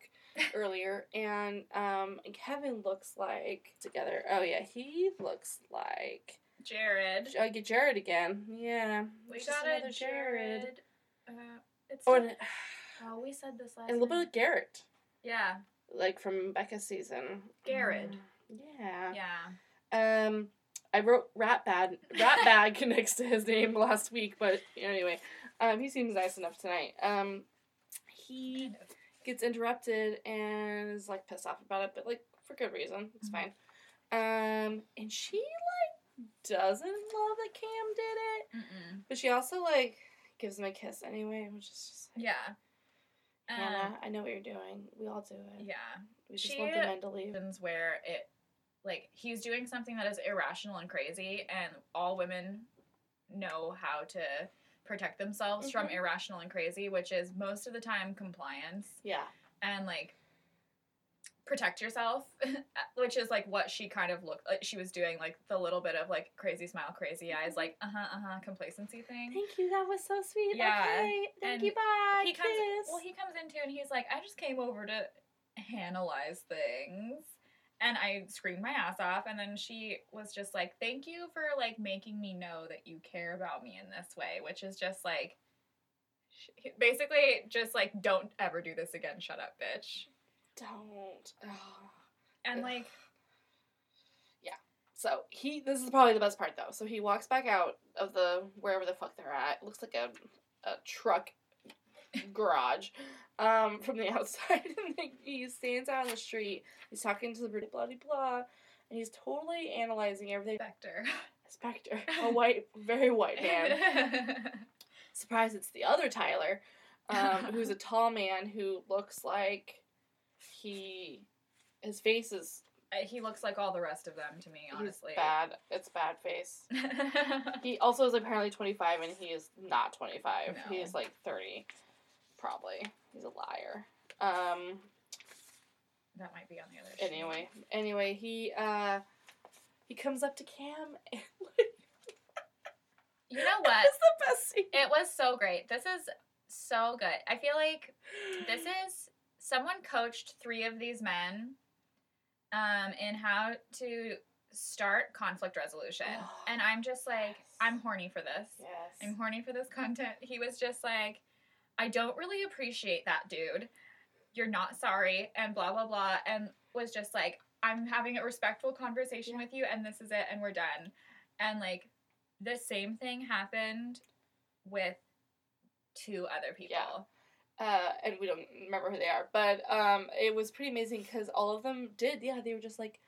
earlier, and um, Kevin looks like together. Oh yeah, he looks like Jared. I get Jared again. Yeah, We got another a Jared. Uh, it's Or not- an- oh, we said this last. and a little bit of Garrett, Yeah, like from Becca's season. Garrett. Mm, Yeah. yeah. Um, I wrote rat bad rat bag next to his name last week, but anyway, um, he seems nice enough tonight. Um, he. Gets interrupted and is like pissed off about it, but like for good reason. It's Mhm. fine. Um, and she like doesn't love that Cam did it, Mm-mm. but she also like gives him a kiss anyway, which is just like, Yeah. Hannah, Um, I know what you're doing. We all do it. yeah. We just She- want the men to leave. Where it, like, he's doing something that is irrational and crazy, and all women know how to protect themselves from Mhm. irrational and crazy, which is most of the time compliance. Yeah. and like protect yourself which is like what she kind of looked like she was doing like the little bit of like crazy smile crazy eyes like uh-huh uh-huh complacency thing Thank you. That was so sweet. Yeah, Okay. Thank and you. Bye. he comes Kiss. well he comes into and he's like i just came over to analyze things and i screamed my ass off and then she was just like thank you for like making me know that you care about me in this way which is just like basically just like don't ever do this again shut up bitch Don't. Ugh. and like So he. This is probably the best part though. So he walks back out of the wherever the fuck they're at. Looks like a a truck garage um, from the outside. and he stands out on the street. He's talking to the blah blah blah, and he's totally analyzing everything. Spectre. Spectre, a white, very white man. Surprise! It's the other Tyler, um, who's a tall man who looks like he. His face is he looks like all the rest of them to me, honestly. bad. It's bad face. He also is apparently 25 and he is not 25. No. He's like 30, probably. He's a liar. Um. that might be on the other. sheet. Anyway, anyway, he uh, he comes up to Cam and You know what? it's the best scene. It was so great. This is so good. I feel like this is someone coached three of these men um, in how to start conflict resolution. And I'm just like, I'm horny for this. yes. I'm horny for this content. He was just like, I don't really appreciate that, dude. You're not sorry, and blah, blah, blah. And was just like, I'm having a respectful conversation Yeah. with you, and this is it, and we're done. And like, the same thing happened with two other people. Yeah. uh, and we don't remember who they are, but um, it was pretty amazing because all of them did. Yeah, they were just like,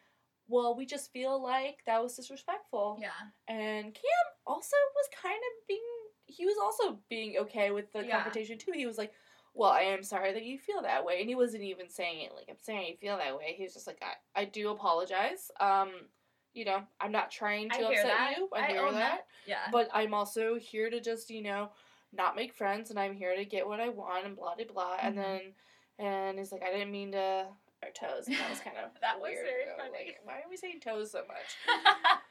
well, we just feel like that was disrespectful. Yeah. And Cam also was kind of being, he was also being okay with the Yeah. confrontation too. He was like, well, I am sorry that you feel that way. And he wasn't even saying it like, I'm sorry you feel that way. He was just like, I, I do apologize. Um, you know, I'm not trying to I hear upset that. you. I, I hear own that. that. Yeah. But I'm also here to just, you know, not make friends and I'm here to get what I want and blah, blah, blah. And Mhm. then, and he's like, I didn't mean to, our toes. And that was kind of That was very funny. Like, why are we saying toes so much?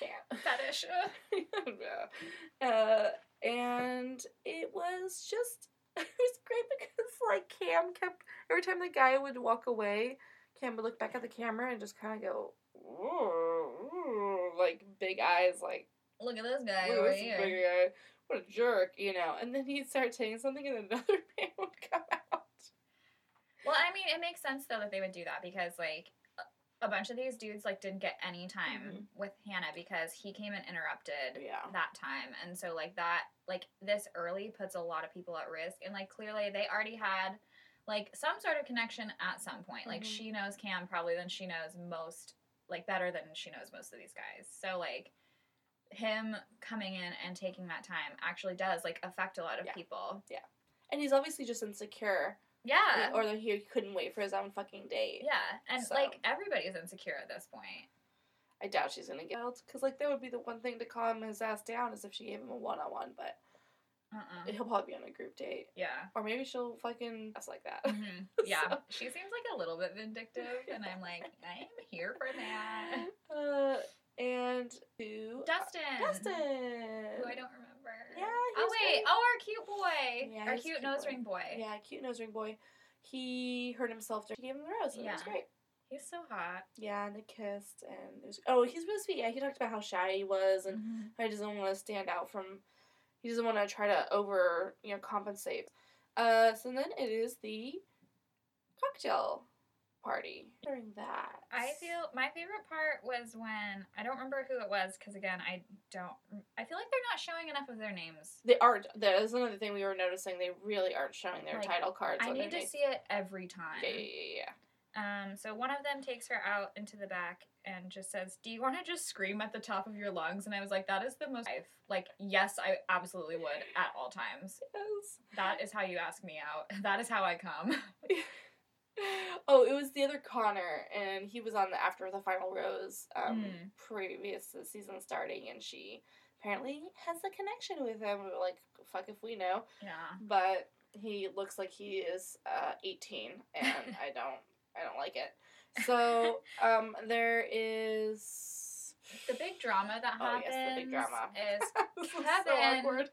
Can't. Fetish. yeah. Uh, and it was just it was great because like Cam kept every time the guy would walk away, Cam would look back at the camera and just kind of go, "Ooh, ooh," like big eyes, like Look at this guy "Look over this here. big guy, what a jerk, you know. And then he'd start saying something, and another man would come out. Well, I mean, it makes sense though that they would do that because like a- bunch of these dudes like didn't get any time Mhm. with Hannah because he came and interrupted Yeah. that time, and so like that like this early puts a lot of people at risk, and like clearly they already had like some sort of connection at some point. Like Mhm. she knows Cam probably than she knows most like better than she knows most of these guys. So like him coming in and taking that time actually does like affect a lot of Yeah. people. Yeah. And he's obviously just insecure, Yeah. or that he couldn't wait for his own fucking date. Yeah, and So- like everybody's insecure at this point. I doubt she's gonna get out because like that would be the one thing to calm his ass down is if she gave him a one on one, but Uh-uh. he'll probably be on a group date Yeah. or maybe she'll fucking ass like that. hmm Yeah. So- She seems like a little bit vindictive, and I'm like, I'm here for that. Uh, and to Dustin. Dustin. Who I don't remember. Yeah. he Oh wait. Oh, our cute boy. Yeah, our cute cute nose boy. ring boy. Yeah, cute nose ring boy. He hurt himself. She gave him the rose. And It was Yeah. great. He's so hot. Yeah, and they kissed, and there's oh, he's really sweet. Yeah, he talked about how shy he was, and Mhm. how he doesn't want to stand out from. He doesn't want to try to over, you know, compensate. Uh, so then it is the cocktail party. During that, I feel my favorite part was when I don't remember who it was because again I don't. I feel like they're not showing enough of their names. they aren't. That is another thing we were noticing. They really aren't showing their Like, title cards. I need to see it every time. Yeah, yeah, yeah, yeah. Um, so one of them takes her out into the back and just says, "Do you want to just scream at the top of your lungs?" And I was like, "That is the most like yes, I absolutely would at all times. Yes. That is how you ask me out. That is how I come." oh, it was the other Connor, and he was on the after the final rose, um, Mm. previous to the season starting, and she apparently has a connection with him. We were like, fuck if we know, Yeah. but he looks like he is uh, eighteen, and I don't, I don't like it. So, um, there is. The big drama that Oh, happens yes, the big drama. is is so Kevin.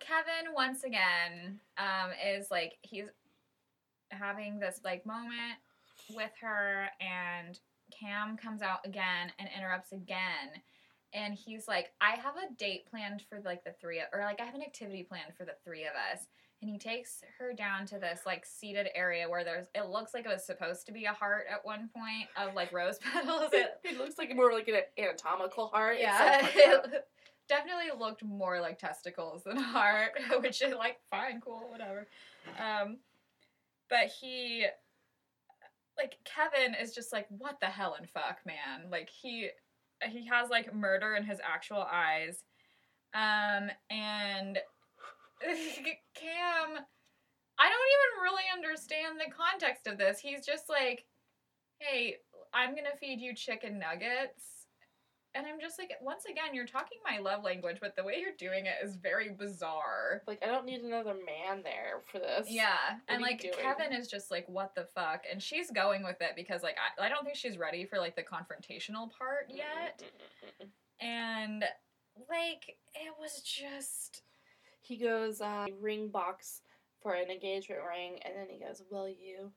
Kevin once again um, is like he's having this like moment with her and Cam comes out again and interrupts again and he's like I have a date planned for like the three of, or like I have an activity planned for the three of us and he takes her down to this like seated area where there's it looks like it was supposed to be a heart at one point of like rose petals It, it looks like more like an anatomical heart. Yeah up. definitely looked more like testicles than heart, which is like fine, cool, whatever. Um, but he, like Kevin, is just like, what the hell and fuck, man. Like he, he has like murder in his actual eyes, um, and Cam. I don't even really understand the context of this. He's just like, hey, I'm gonna feed you chicken nuggets. And I'm just like, once again, you're talking my love language, but the way you're doing it is very bizarre. Like I don't need another man there for this. Yeah, and like? Kevin is just like, what the fuck? And she's going with it because like I, I don't think she's ready for like the confrontational part yet. mm-mm. And like it was just He goes uh, ring box for an engagement ring, and then he goes, "Will you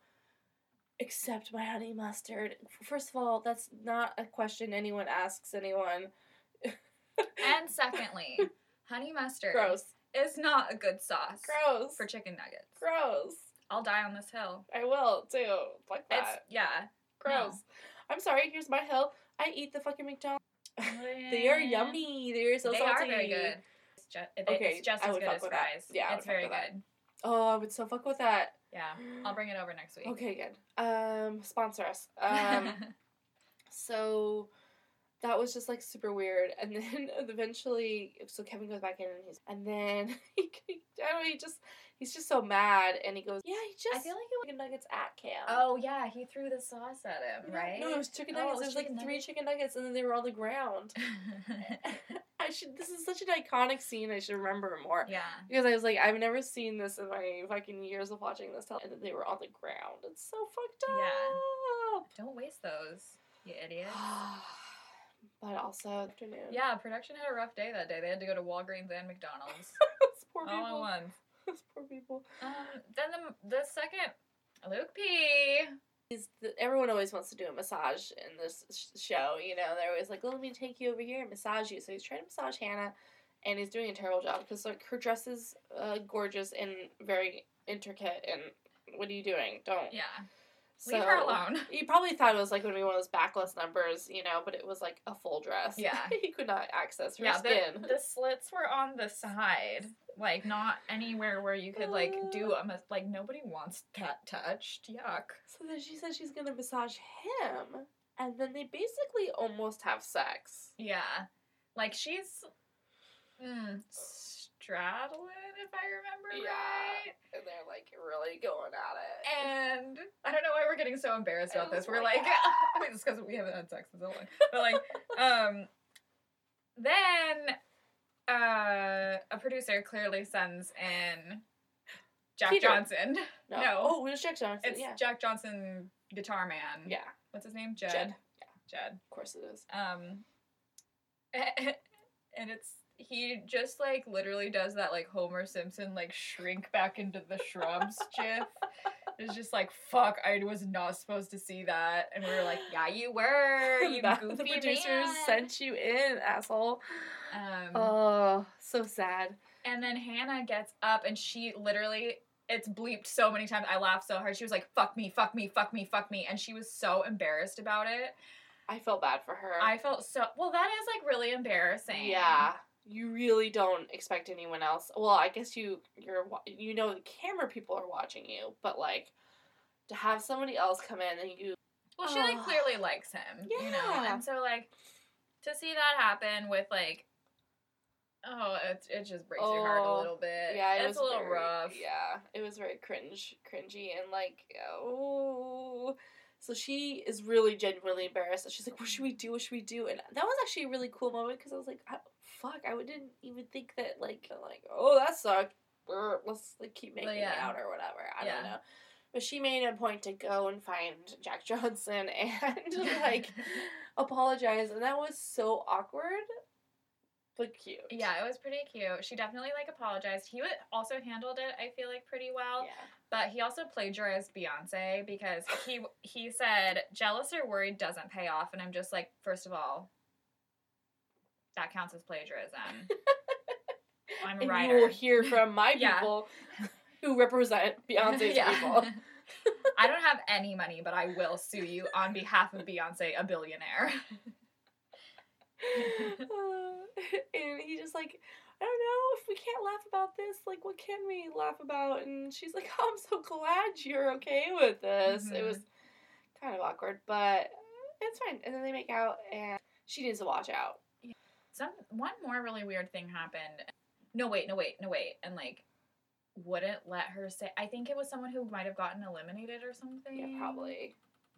accept my honey mustard?" First of all, that's not a question anyone asks anyone. and secondly, honey mustard Gross. is not a good sauce Gross. for chicken nuggets. Gross. I'll die on this hill. I will too. Fuck that. It's yeah. Gross. I'm sorry. Here's my hill. I eat the fucking McDonald's. they are yummy. They're so they salty. are very good. It's just, Okay, it's just I as good as with that. fries. Yeah, it's very good. that. Oh, I would so fuck with that. Yeah, I'll bring it over next week. Okay, good. Um, sponsor us. Um, so that was just like super weird, and then eventually, so Kevin goes back in, and he's, and then he, I don't know, he just, he's just so mad, and he goes, yeah, he just, I feel like it was nuggets at Cam. oh yeah, he threw the sauce at him, right? No, it was chicken Oh, it nuggets. was There was like chicken three chicken nuggets, and then they were on the ground. I should. This is such an iconic scene. I should remember more. yeah. Because I was like, I've never seen this in my fucking years of watching this, tele- and that they were on the ground. It's so fucked up. Yeah. Don't waste those, you idiot. but also afternoon. Yeah, production had a rough day that day. They had to go to Walgreens and McDonald's Those poor all at people. once. Those poor people. Um, then the the second Luke P. He's the, everyone always wants to do a massage in this sh- show. You know, they're always like, "Let me take you over here and massage you." So he's trying to massage Hannah, and he's doing a terrible job because like her dress is uh, gorgeous and very intricate. And what are you doing? Don't. Yeah, So, leave her alone. He probably thought it was like going to be one of those backless numbers, you know, but it was like a full dress. Yeah. he could not access her Yeah, skin. the, the slits were on the side, like not anywhere where you could like do a mas- like nobody wants that touched. Yuck. So then she says she's gonna massage him, and then they basically almost have sex. Yeah, like she's mm, straddling, if I remember Yeah. right. And they're like really going at it. And I don't know why we're getting so embarrassed about this. We're like, God. I mean, it's because we haven't had sex in so long. But like, um, then uh, a producer clearly sends in Jack Peter. Johnson. no. no. Oh, it was Jack Johnson. It's yeah. Jack Johnson, guitar man. Yeah. What's his name? Jed. Jed. Jed. Of course it is. Um, and it's he just like literally does that like Homer Simpson like shrink back into the shrubs gif. It's just like fuck, I was not supposed to see that, and we were like, yeah, you were, you goofy the producers man. sent you in, asshole. Um, Oh, so sad. and then Hannah gets up and she literally. It's bleeped so many times. I laughed so hard. She was like, "Fuck me, fuck me, fuck me, fuck me," and she was so embarrassed about it. I felt bad for her. I felt so. Well, that is like really embarrassing. Yeah. You really don't expect anyone else. Well, I guess you you're you know the camera people are watching you, but like to have somebody else come in and you Well, she like clearly likes him, you know, and so like to see that happen with like, oh, it it just breaks your heart a Oh, little bit. yeah, it it's was a little very- rough. Yeah, it was very cringe, cringy, and like oh. So she is really genuinely embarrassed. She's like, "What should we do? What should we do?" And that was actually a really cool moment because I was like, I, "Fuck!" I didn't even think that like like oh that sucked. Let's like keep making yeah. out or whatever. I Yeah. don't know. But she made a point to go and find Jack Johnson and like apologize, and that was so awkward, cute. yeah, it was pretty cute. She definitely like apologized. He also handled it. I feel like pretty well. yeah. But he also plagiarized Beyonce because he he said jealous or worried doesn't pay off, and I'm just like, first of all, that counts as plagiarism. I'm a and writer. you will hear from my Yeah. people who represent Beyonce's Yeah. people. I don't have any money, but I will sue you on behalf of Beyonce, a billionaire. Uh, and he just like, I don't know if we can't laugh about this. Like, what can we laugh about? And she's like, oh, I'm so glad you're okay with this. It Mhm. was kind of awkward, but it's fine. And then they make out, and she needs to watch out. Some one more really weird thing happened. No wait, no wait, no wait, and like wouldn't let her say. I think it was someone who might have gotten eliminated or something. Yeah, probably.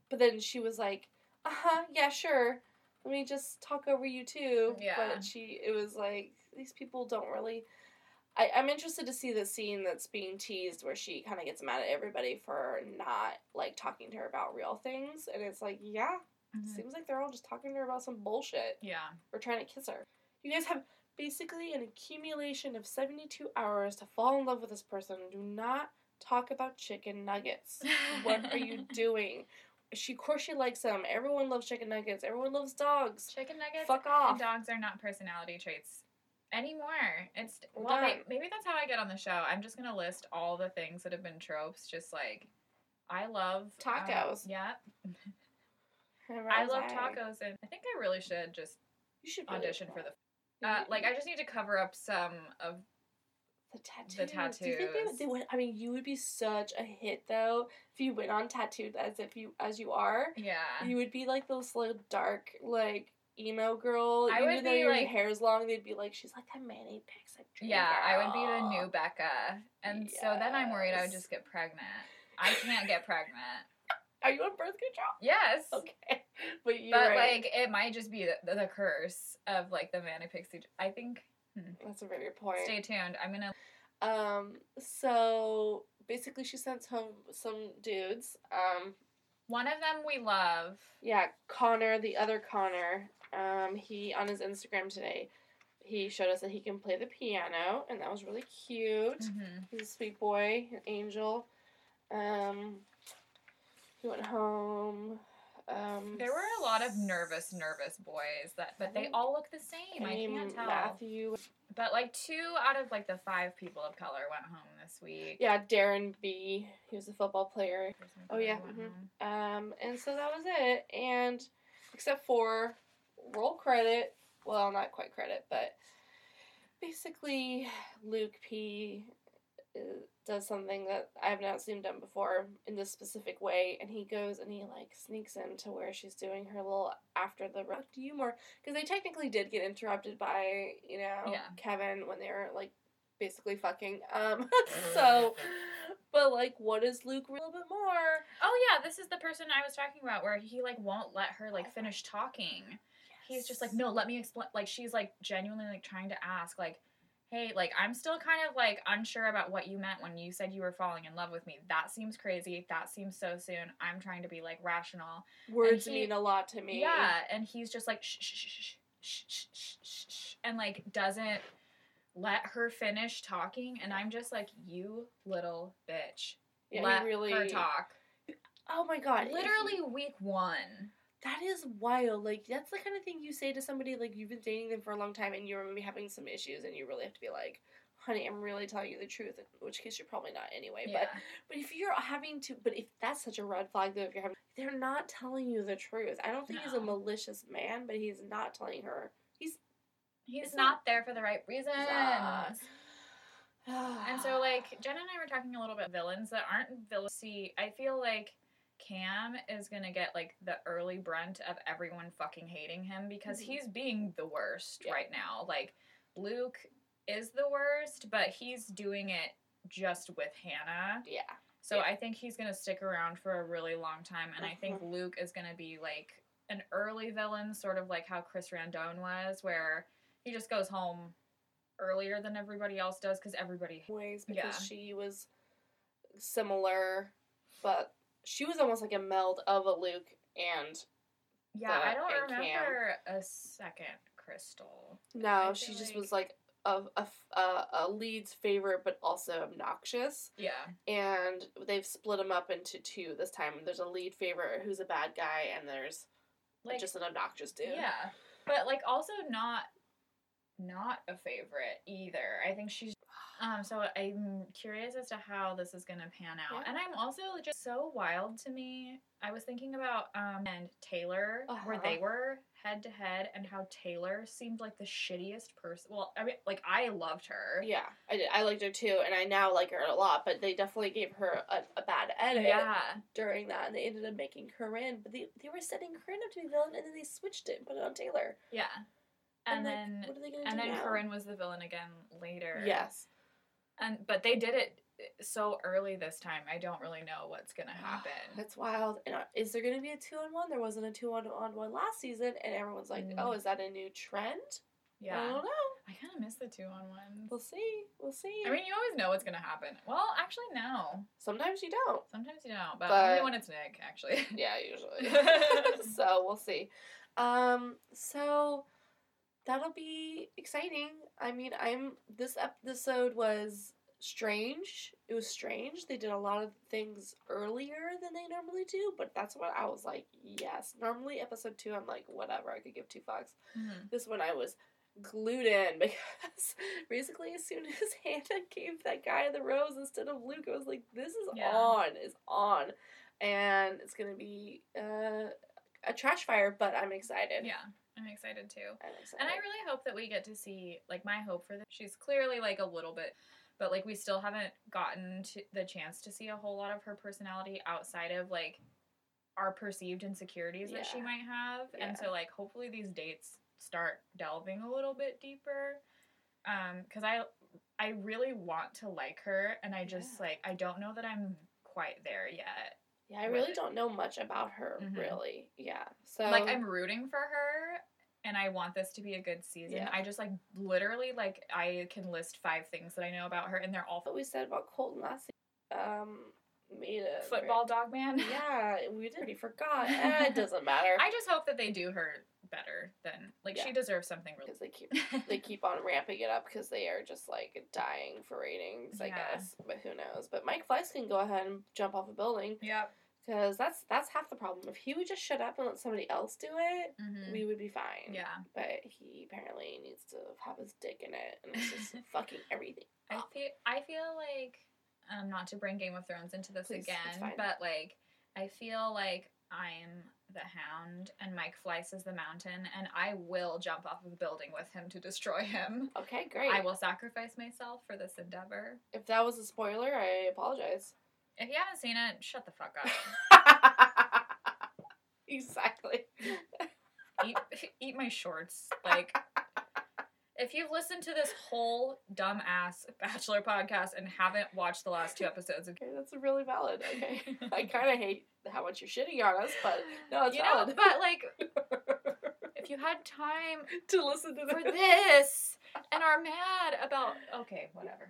But then she was like, uh huh, yeah, sure. Let me just talk over you too. Yeah. But she, it was like, these people don't really. I, I'm interested to see the scene that's being teased where she kind of gets mad at everybody for not, like, talking to her about real things. And it's like, yeah, Mhm. seems like they're all just talking to her about some bullshit. Yeah. Or trying to kiss her. You guys have basically an accumulation of 72 hours to fall in love with this person. Do not talk about chicken nuggets. What are you doing? She, of course, she likes them. Everyone loves chicken nuggets. Everyone loves dogs. Chicken nuggets Fuck off. and dogs are not personality traits anymore. It's We're well, may- maybe that's how I get on the show. I'm just gonna list all the things that have been tropes. Just like I love um, Tacos. yeah, I love tacos, and I think I really should just You should really audition for the. Uh, like I just need to cover up some of the tattoos. the Do you think they, would- they would? I mean, you would be such a hit though if you went on tattooed as if you as you are. yeah. You would be like those little dark like emo girl. I Even would though be, your like- hair's long, they'd be like, she's like that Manic Pixie dream Yeah, I would be the new Becca. And so then I'm worried I would just get pregnant. I can't get pregnant. Are you on birth control? Yes. Okay, but you. But right. like it might just be the, the curse of like the Manic Pixie. I think that's a very good point. stay tuned. I'm gonna Um, so basically, she sends home some dudes. Um, one of them we love. yeah, Connor, the other Connor. Um, he on his Instagram today, he showed us that he can play the piano, and that was really cute. Mhm. He's a sweet boy, an angel. Um, he went home. Um, There were a lot of nervous, nervous boys that, but they all look the same. I Name can't tell. Matthew. But like two out of like the five people of color went home this week. Yeah, Darren B. He was a football player. Oh, yeah, mhm. Um, and so that was it. And except for roll credit, well, not quite credit, but basically Luke P does something that I have not seen done before in this specific way, and he goes and he like sneaks into where she's doing her little after the rock to you more because they technically did get interrupted by you know Yeah. Kevin when they were like basically fucking um so but like what is Luke a little bit more Oh yeah, this is the person I was talking about where he like won't let her like finish talking. He's just like, no, let me explain. Like she's like genuinely like trying to ask like, hey, like I'm still kind of like unsure about what you meant when you said you were falling in love with me. That seems crazy. That seems so soon. I'm trying to be like rational. words he- mean a lot to me. Yeah, and he's just like shh shh shh shh shh shh shh and like doesn't let her finish talking. And I'm just like, you little bitch, Yeah, let really. her talk. Oh my god! Literally week one. That is wild. Like that's the kind of thing you say to somebody like you've been dating them for a long time and you're maybe having some issues and you really have to be like, "Honey, I'm really telling you the truth." In which case, you're probably not anyway. Yeah. But but if you're having to, but if that's such a red flag though, if you're having, they're not telling you the truth. I don't think he's a malicious man, but he's not telling her. He's He's not, there for the right reasons. And so, like, Jen and I were talking a little bit villains that aren't villains. See, I feel like Cam is gonna get like the early brunt of everyone fucking hating him because Mhm. he's being the worst Yeah. right now. Like, Luke is the worst, but he's doing it just with Hannah. yeah. So Yeah. I think he's gonna stick around for a really long time, and I think Mhm. Luke is gonna be like an early villain, sort of like how Chris Randone was, where he just goes home earlier than everybody else does because everybody. ways because Yeah. she was similar, but she was almost like a meld of a Luke and Yeah, I But don't and Cam. remember a second Krystal. no, I she feel just like- was like a, a, a, a lead's favorite, but also obnoxious. Yeah, And they've split them up into two this time. There's a lead favorite who's a bad guy, and there's like just an obnoxious dude. yeah, but like also not not a favorite either. I think she's Um, so I'm curious as to how this is gonna pan out, Yeah. and I'm also just so wild to me. I was thinking about um and Taylor, where Uh-huh. they were head to head, and how Taylor seemed like the shittiest person. Well, I mean, like I loved her. Yeah, I did. I liked her too, and I now like her a lot. But they definitely gave her a, a bad edit Yeah. during that, and they ended up making Corinne. But they they were setting Corinne up to be villain, and then they switched it and put it on Taylor. Yeah. And, like, then what are they gonna and then now? Corinne was the villain again later. Yes. And but they did it so early this time. I don't really know what's gonna happen. That's wild. And uh, is there to be a two on one? There wasn't a two on on one last season, and everyone's like, Mm. "Oh, is that a new trend?" Yeah, I don't know. I kind of miss the two on one. We'll see. We'll see. I mean, you always know what's gonna happen. Well, actually, no. sometimes you don't. Sometimes you don't, but, But- only when it's Nick, actually. Yeah, usually. so we'll see. Um, so that'll be exciting. I mean, I'm this episode was strange. It was strange. They did a lot of things earlier than they normally do, but that's what I was like, yes. Normally episode 2 I'm like, whatever, I could give two fucks. Mhm. This one I was glued in because basically as soon as Hannah gave that guy the rose instead of Luke, I was like, this is Yeah. on, is on. And it's gonna be uh, a trash fire, but I'm excited. Yeah, I'm excited too. I'm excited. And I really hope that we get to see, like, my hope for this. She's clearly, like, a little bit, but, like, we still haven't gotten to the chance to see a whole lot of her personality outside of, like, our perceived insecurities that she might have. And so, like, hopefully these dates start delving a little bit deeper. Um, because I, I really want to like her, and I just, Yeah. like, I don't know that I'm quite there yet. yeah, I really don't know much about her, Mhm. really. Yeah. So like I'm rooting for her and I want this to be a good season. Yeah. I just like literally like I can list five things that I know about her and they're all what we said about Colton last season, um made a football dog man. Yeah, we already forgot. Eh, it doesn't matter. I just hope that they do her better than like she deserves something really because they keep they keep on ramping it up because they are just like dying for ratings, I Yeah. guess. But who knows? But Mike Fleiss can go ahead and jump off a building Yep. Because that's that's half the problem. If he would just shut up and let somebody else do it, Mhm. we would be fine. Yeah. But he apparently needs to have his dick in it, and it's just fucking everything. I feel I feel like um not to bring Game of Thrones into this Please, again, but like I feel like I'm the hound and Mike Fleiss is the mountain and I will jump off of a building with him to destroy him. Okay, great. I will sacrifice myself for this endeavor. If that was a spoiler, I apologize. If you haven't seen it, shut the fuck up. exactly. eat, eat my shorts. Like, if you've listened to this whole dumbass Bachelor podcast and haven't watched the last two episodes Okay, that's really valid. Okay. I kind of hate how much you're shitting on us, but no, it's you know, valid. but like, if you had time to listen to for this. this and are mad about, okay, whatever.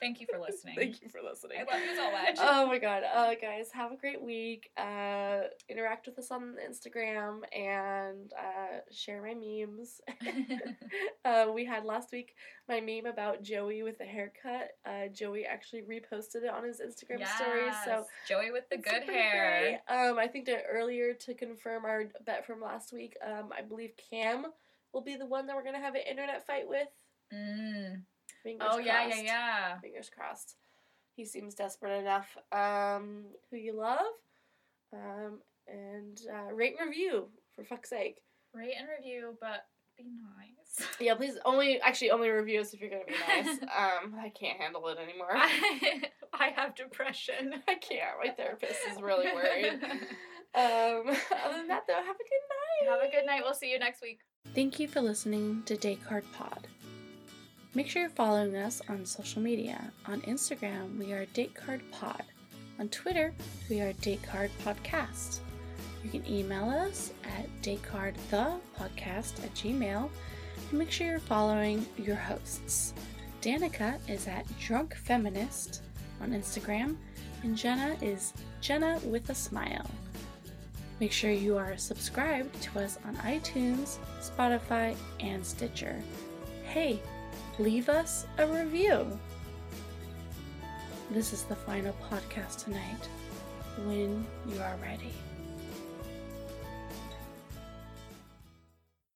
Thank you for listening. Thank you for listening. I love you so much. Oh my god. Uh, guys, have a great week. Uh, interact with us on Instagram and uh, share my memes. uh, we had last week my meme about Joey with the haircut. Uh, Joey actually reposted it on his Instagram story. So Joey with the good hair. great. Um, I think that earlier to confirm our bet from last week, um, I believe Cam will be the one that we're gonna have an internet fight with. Mm. Fingers Oh yeah, yeah, yeah. Fingers crossed. He seems desperate enough. Um, who you love, um, and uh, rate and review for fuck's sake. Rate and review, but be nice. Yeah, please only actually only review us if you're gonna be nice. um, I can't handle it anymore. I, I have depression. I can't. My therapist is really worried. Um, other than that, though, have a good night. Have a good night. We'll see you next week. Thank you for listening to Descartes Pod. Make sure you're following us on social media. On Instagram, we are Descartes Pod. On Twitter, we are Descartes Podcast. You can email us at DescartesThePodcast at gmail. And make sure you're following your hosts. Danica is at Drunk Feminist on Instagram, and Jenna is Jenna with a Smile. Make sure you are subscribed to us on iTunes, Spotify, and Stitcher. Hey, leave us a review. This is the final podcast tonight. When you are ready.